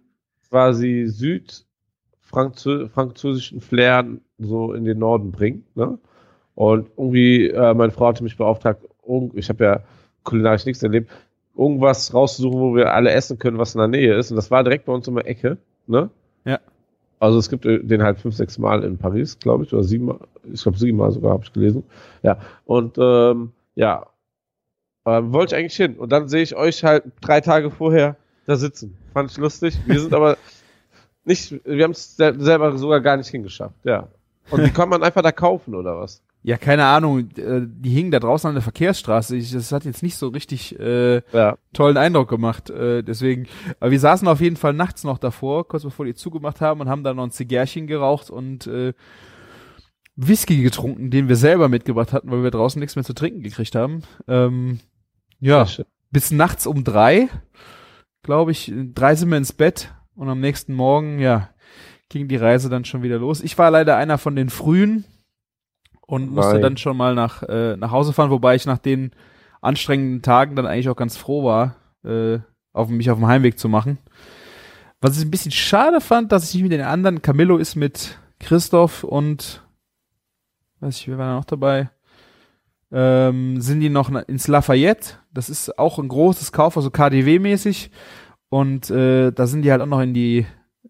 quasi südfranzösischen Flair so in den Norden bringt. Ne? Und irgendwie, äh, meine Frau hatte mich beauftragt, ich habe ja kulinarisch nichts erlebt, irgendwas rauszusuchen, wo wir alle essen können, was in der Nähe ist. Und das war direkt bei uns um die Ecke. Ne? Ja. Also es gibt äh, den halt fünf, sechs Mal in Paris, glaube ich, oder sieben Mal, ich glaube sieben Mal sogar, habe ich gelesen. Ja, und ähm, ja, ähm, wollte ich eigentlich hin. Und dann sehe ich euch halt drei Tage vorher da sitzen. Fand ich lustig. Wir sind aber nicht, wir haben es selber sogar gar nicht hingeschafft, ja. Und die kann man einfach da kaufen, oder was? Ja, keine Ahnung. äh, Die hingen da draußen an der Verkehrsstraße. Das hat jetzt nicht so richtig äh, Ja. tollen Eindruck gemacht. Äh, deswegen. Aber wir saßen auf jeden Fall nachts noch davor, kurz bevor die zugemacht haben und haben dann noch ein Zigärchen geraucht und äh, Whisky getrunken, den wir selber mitgebracht hatten, weil wir draußen nichts mehr zu trinken gekriegt haben. Ähm, ja, bis nachts um drei, glaube ich. Drei sind wir ins Bett und am nächsten Morgen, ja, ging die Reise dann schon wieder los. Ich war leider einer von den Frühen und musste Nein. dann schon mal nach, äh, nach Hause fahren, wobei ich nach den anstrengenden Tagen dann eigentlich auch ganz froh war, äh, auf mich auf dem Heimweg zu machen. Was ich ein bisschen schade fand, dass ich nicht mit den anderen, Camillo ist mit Christoph und weiß ich, wer war da noch dabei? Ähm, sind die noch ins Lafayette? Das ist auch ein großes Kauf, also KDW-mäßig. Und äh, da sind die halt auch noch in die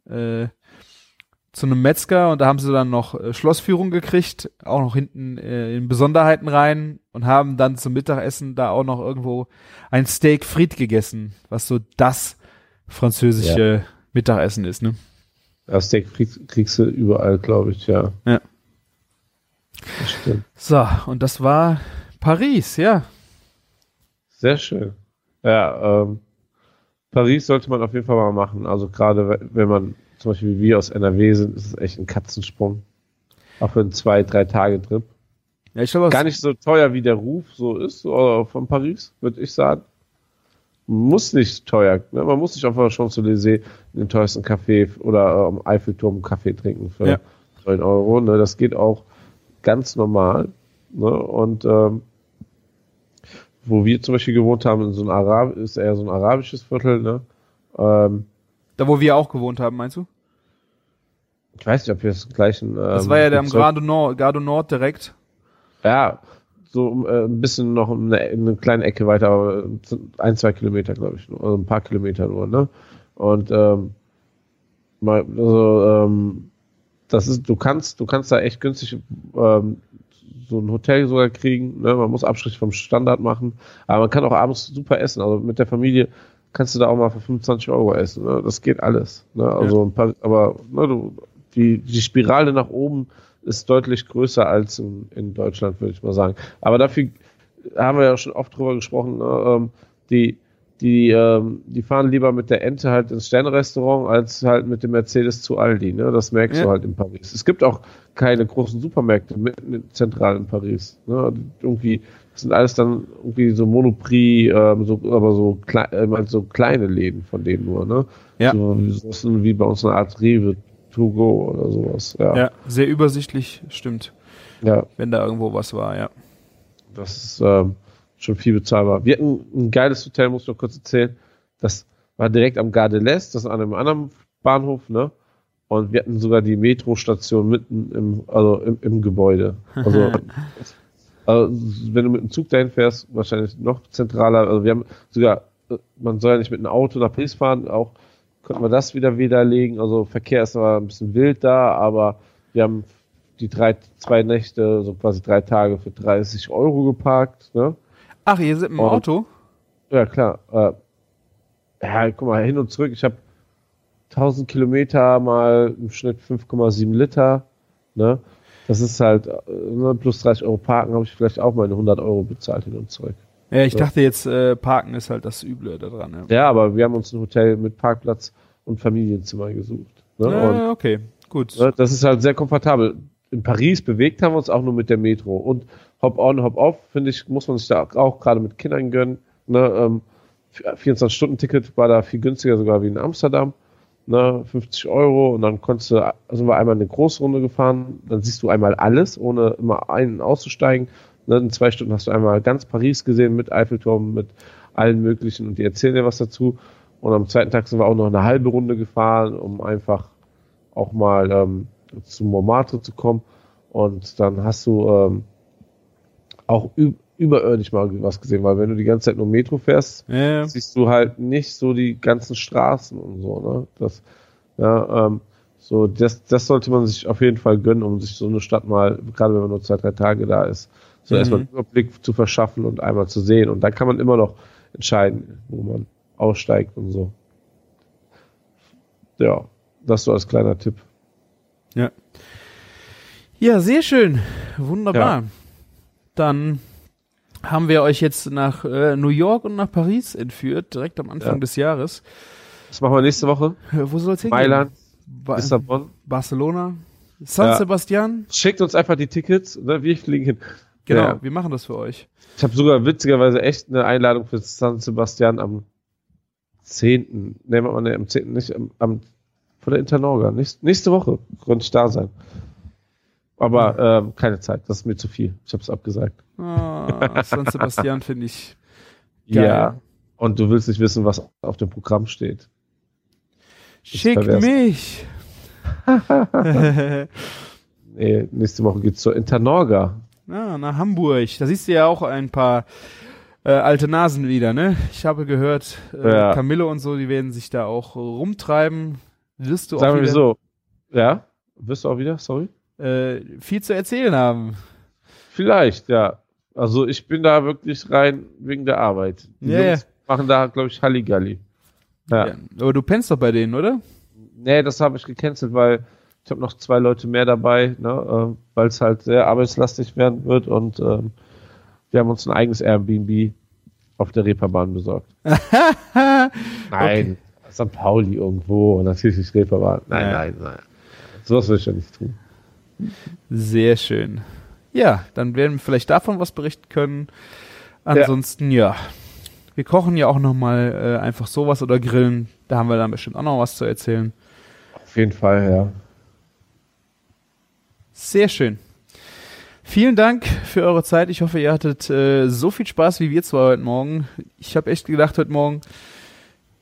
äh, zu einem Metzger und da haben sie dann noch äh, Schlossführung gekriegt, auch noch hinten äh, in Besonderheiten rein und haben dann zum Mittagessen da auch noch irgendwo ein Steak Frites gegessen, was so das französische Mittagessen ist, ne? Das Steak kriegst, kriegst du überall, glaube ich, ja. Ja. Das stimmt. So, und das war Paris, ja. Sehr schön. Ja, ähm, Paris sollte man auf jeden Fall mal machen. Also gerade we- wenn man zum Beispiel wie wir aus NRW sind, ist es echt ein Katzensprung. Auch für einen zwei, drei Tage Trip. Ja, ich glaube, Gar nicht so teuer wie der Ruf so ist äh, von Paris, würde ich sagen. Muss nicht teuer. Ne? Man muss nicht auf der Champs-Élysées in den teuersten Café oder äh, am Eiffelturm einen Kaffee trinken für Ja. 9 Euro. Ne? Das geht auch ganz normal. Ne? Und ähm, wo wir zum Beispiel gewohnt haben, in so ein Arab ist eher so ein arabisches Viertel. Ne? Ähm, da wo wir auch gewohnt haben, meinst du? ich weiß nicht, ob wir das gleichen. Ähm, Das war ja der am Grado Nord, Gardo Nord direkt. Ja, so äh, ein bisschen noch eine, eine kleine Ecke weiter, aber ein, zwei Kilometer, glaube ich, nur, also ein paar Kilometer nur, ne? Und ähm, also, ähm, das ist, du kannst, du kannst da echt günstig ähm, so ein Hotel sogar kriegen, ne? Man muss Abstrich vom Standard machen, aber man kann auch abends super essen. Also mit der Familie kannst du da auch mal für 25 Euro essen. Ne? Das geht alles. Ne? Also ein paar, aber ne, du, die, die Spirale nach oben ist deutlich größer als in, in Deutschland, würde ich mal sagen. Aber dafür haben wir ja schon oft drüber gesprochen, ne? ähm, die, die, ähm, die fahren lieber mit der Ente halt ins Sternrestaurant als halt mit dem Mercedes zu Aldi. Ne? Das merkst Ja. du halt in Paris. Es gibt auch keine großen Supermärkte mitten zentral in Paris. Ne? Irgendwie das sind alles dann irgendwie so Monoprix, ähm, so, aber so, klei äh, so kleine Läden von denen nur. Ne? Ja. So, so wie bei uns eine Art Rewe to go oder sowas. Ja. Ja, sehr übersichtlich, stimmt. ja. Wenn da irgendwo was war, ja. Das ist ähm, schon viel bezahlbar. Wir hatten ein geiles Hotel, muss ich noch kurz erzählen. Das war direkt am Gare de l'Est, das ist an einem anderen Bahnhof, ne? Und wir hatten sogar die Metrostation mitten im, also im, im Gebäude. Also, also, wenn du mit dem Zug dahin fährst, wahrscheinlich noch zentraler. Also wir haben sogar, man soll ja nicht mit einem Auto nach Paris fahren, auch könnten wir das wieder widerlegen. Also Verkehr ist aber ein bisschen wild da, aber wir haben die drei, zwei Nächte, so quasi drei Tage für 30 Euro geparkt. Ne? Ach, ihr seid im Und- Auto? Ja, klar. Äh, ja, guck mal, hin und zurück. Ich habe 1000 Kilometer mal im Schnitt 5,7 Liter. Ne? Das ist halt, äh, ne, plus 30 Euro parken habe ich vielleicht auch meine 100 Euro bezahlt hin und zurück. Ja, ich So. dachte jetzt, äh, Parken ist halt das Üble da dran. Ja, aber wir haben uns ein Hotel mit Parkplatz und Familienzimmer gesucht. Ne? Und ja okay, gut. Ne, das ist halt sehr komfortabel. In Paris bewegt haben wir uns auch nur mit der Metro. Und Hop-on, Hop-off, finde ich, muss man sich da auch gerade mit Kindern gönnen. Ne, ähm, 24-Stunden-Ticket war da viel günstiger sogar wie in Amsterdam. Ne, 50 Euro und dann konntest du, sind wir einmal eine Großrunde gefahren, dann siehst du einmal alles, ohne immer ein- und auszusteigen. Ne, in zwei Stunden hast du einmal ganz Paris gesehen mit Eiffelturm, mit allen möglichen und die erzählen dir was dazu. Und am zweiten Tag sind wir auch noch eine halbe Runde gefahren, um einfach auch mal ähm, zu Montmartre zu kommen. Und dann hast du ähm, auch üb überirdisch mal was gesehen, weil wenn du die ganze Zeit nur Metro fährst, Ja, siehst du halt nicht so die ganzen Straßen und so, ne? Das, ja, ähm, So, das, das sollte man sich auf jeden Fall gönnen, um sich so eine Stadt mal, gerade wenn man nur zwei, drei Tage da ist, so Mhm. erstmal einen Überblick zu verschaffen und einmal zu sehen. Und dann kann man immer noch entscheiden, wo man aussteigt und so. Ja, das so als kleiner Tipp. Ja. Ja, sehr schön. Wunderbar. Dann haben wir euch jetzt nach äh, New York und nach Paris entführt, direkt am Anfang Ja. des Jahres. Was machen wir nächste Woche? Äh, wo soll es hingehen? Mailand, Ba Lissabon. Barcelona? San Ja. Sebastian? Schickt uns einfach die Tickets, ne? wir fliegen hin. Genau, Ja. wir machen das für euch. Ich habe sogar witzigerweise echt eine Einladung für San Sebastian am 10. Ne, warte mal, ne, am 10. nicht, am, am von der Internorga. Nächste, nächste Woche könnte ich da sein. Aber ähm, keine Zeit, das ist mir zu viel. Ich habe es abgesagt. Ah, San Sebastian finde ich geil. Ja. Und du willst nicht wissen, was auf dem Programm steht. Schick mich. Nee, nächste Woche geht's zur Internorga. Ah, nach Hamburg. Da siehst du ja auch ein paar äh, alte Nasen wieder, ne? Ich habe gehört, äh, Ja. Camillo und so, die werden sich da auch rumtreiben. Wirst du Sagen auch wir wieder, wieso. Ja? Wirst du auch wieder? Sorry? äh, viel zu erzählen haben. Vielleicht, ja. Also ich bin da wirklich rein wegen der Arbeit. Die Ja, Jungs machen da, glaube ich, Halligalli. Ja. Ja. Aber du pennst doch bei denen, oder? Nee, das habe ich gecancelt, weil ich habe noch zwei Leute mehr dabei, ne, äh, weil es halt sehr arbeitslastig werden wird und ähm, wir haben uns ein eigenes Airbnb auf der Reeperbahn besorgt. Nein, St. Pauli irgendwo, natürlich nicht Reeperbahn. Nein, Ja. nein, nein. Sowas will ich ja nicht tun. Sehr schön. Ja, dann werden wir vielleicht davon was berichten können. Ansonsten, ja. Wir kochen ja auch noch mal äh, einfach sowas oder grillen. Da haben wir dann bestimmt auch noch was zu erzählen. Auf jeden Fall, ja. Sehr schön. Vielen Dank für eure Zeit. Ich hoffe, ihr hattet äh, so viel Spaß wie wir zwei heute Morgen. Ich habe echt gedacht heute Morgen,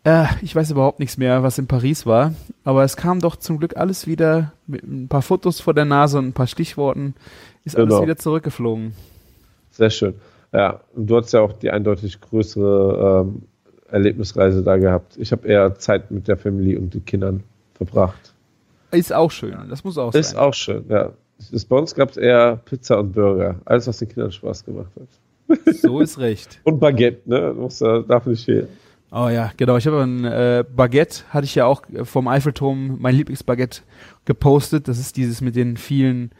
äh, ich weiß überhaupt nichts mehr, was in Paris war. Aber es kam doch zum Glück alles wieder mit ein paar Fotos vor der Nase und ein paar Stichworten. Ist alles Genau. wieder zurückgeflogen. Sehr schön. Ja, und du hast ja auch die eindeutig größere ähm, Erlebnisreise da gehabt. Ich habe eher Zeit mit der Familie und den Kindern verbracht. Ist auch schön. Das muss auch Ist sein. auch schön, ja. Bei uns gab es eher Pizza und Burger. Alles, was den Kindern Spaß gemacht hat. So ist recht. Und Baguette, ne? Muss, darf nicht fehlen. Oh ja, genau. Ich habe ein äh, Baguette, hatte ich ja auch äh, vom Eiffelturm, mein Lieblingsbaguette gepostet. Das ist dieses mit den vielen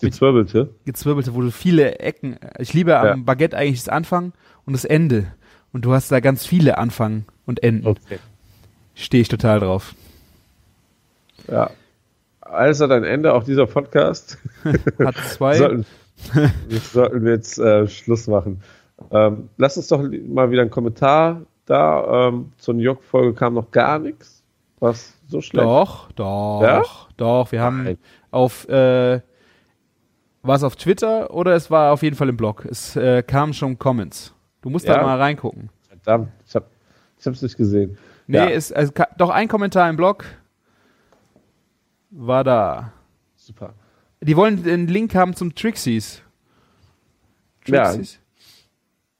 Gezwirbelte. gezwirbelte, wo du viele Ecken. Ich liebe am Ja. Baguette eigentlich das Anfang und das Ende. Und du hast da ganz viele Anfang und Enden. Okay. Stehe ich total drauf. Ja. Alles hat ein Ende, auch dieser Podcast. Hat zwei. sollten, sollten wir jetzt äh, Schluss machen. Ähm, lass uns doch mal wieder einen Kommentar da. Ähm, zur New York-Folge kam noch gar nichts. Was so schlecht? Doch, doch, Ja? doch. Wir haben Nein. auf, äh, war es auf Twitter oder es war auf jeden Fall im Blog. Es äh, kamen schon Comments. Du musst da Ja. mal reingucken. Verdammt, ich hab ich hab's nicht gesehen. Nee, Ja. es, ka- doch ein Kommentar im Blog war da. Super. Die wollen den Link haben zum Trixies. Ja. Trixies?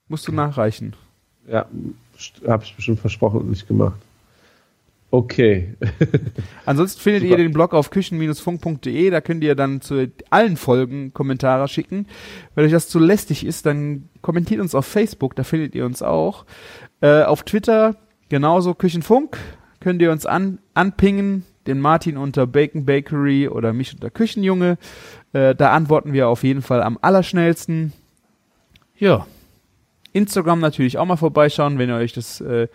Musst du nachreichen. Ja, habe ich bestimmt versprochen und nicht gemacht. Okay. Ansonsten findet Super. ihr den Blog auf küchen-funk.de, da könnt ihr dann zu allen Folgen Kommentare schicken. Wenn euch das zu lästig ist, dann kommentiert uns auf Facebook, da findet ihr uns auch. Äh, auf Twitter genauso Küchenfunk, könnt ihr uns an, anpingen, den Martin unter Bacon Bakery oder mich unter Küchenjunge. Äh, da antworten wir auf jeden Fall am allerschnellsten. Ja. Instagram natürlich auch mal vorbeischauen, wenn ihr euch das äh,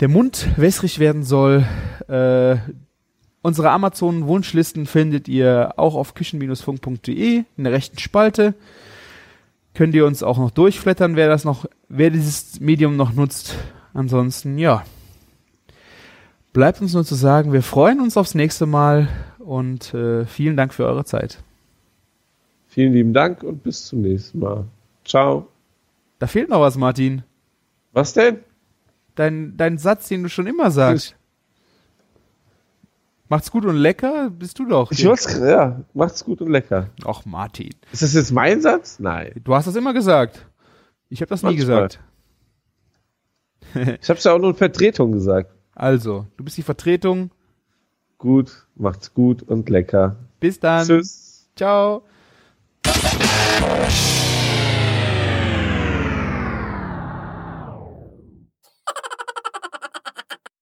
der Mund wässrig werden soll. Äh, unsere Amazon-Wunschlisten findet ihr auch auf küchen-funk.de in der rechten Spalte. Könnt ihr uns auch noch durchflattern, wer das noch, wer dieses Medium noch nutzt. Ansonsten, ja. Bleibt uns nur zu sagen, wir freuen uns aufs nächste Mal und äh, vielen Dank für eure Zeit. Vielen lieben Dank und bis zum nächsten Mal. Ciao. Da fehlt noch was, Martin. Was denn? Dein, dein Satz, den du schon immer sagst. Macht's gut und lecker, bist du doch. Ich wollte ja, macht's gut und lecker. Och, Martin. Ist das jetzt mein Satz? Nein. Du hast das immer gesagt. Ich habe das nie Manchmal. gesagt. Ich hab's ja auch nur in Vertretung gesagt. Also, du bist die Vertretung gut, macht's gut und lecker. Bis dann. Tschüss. Ciao.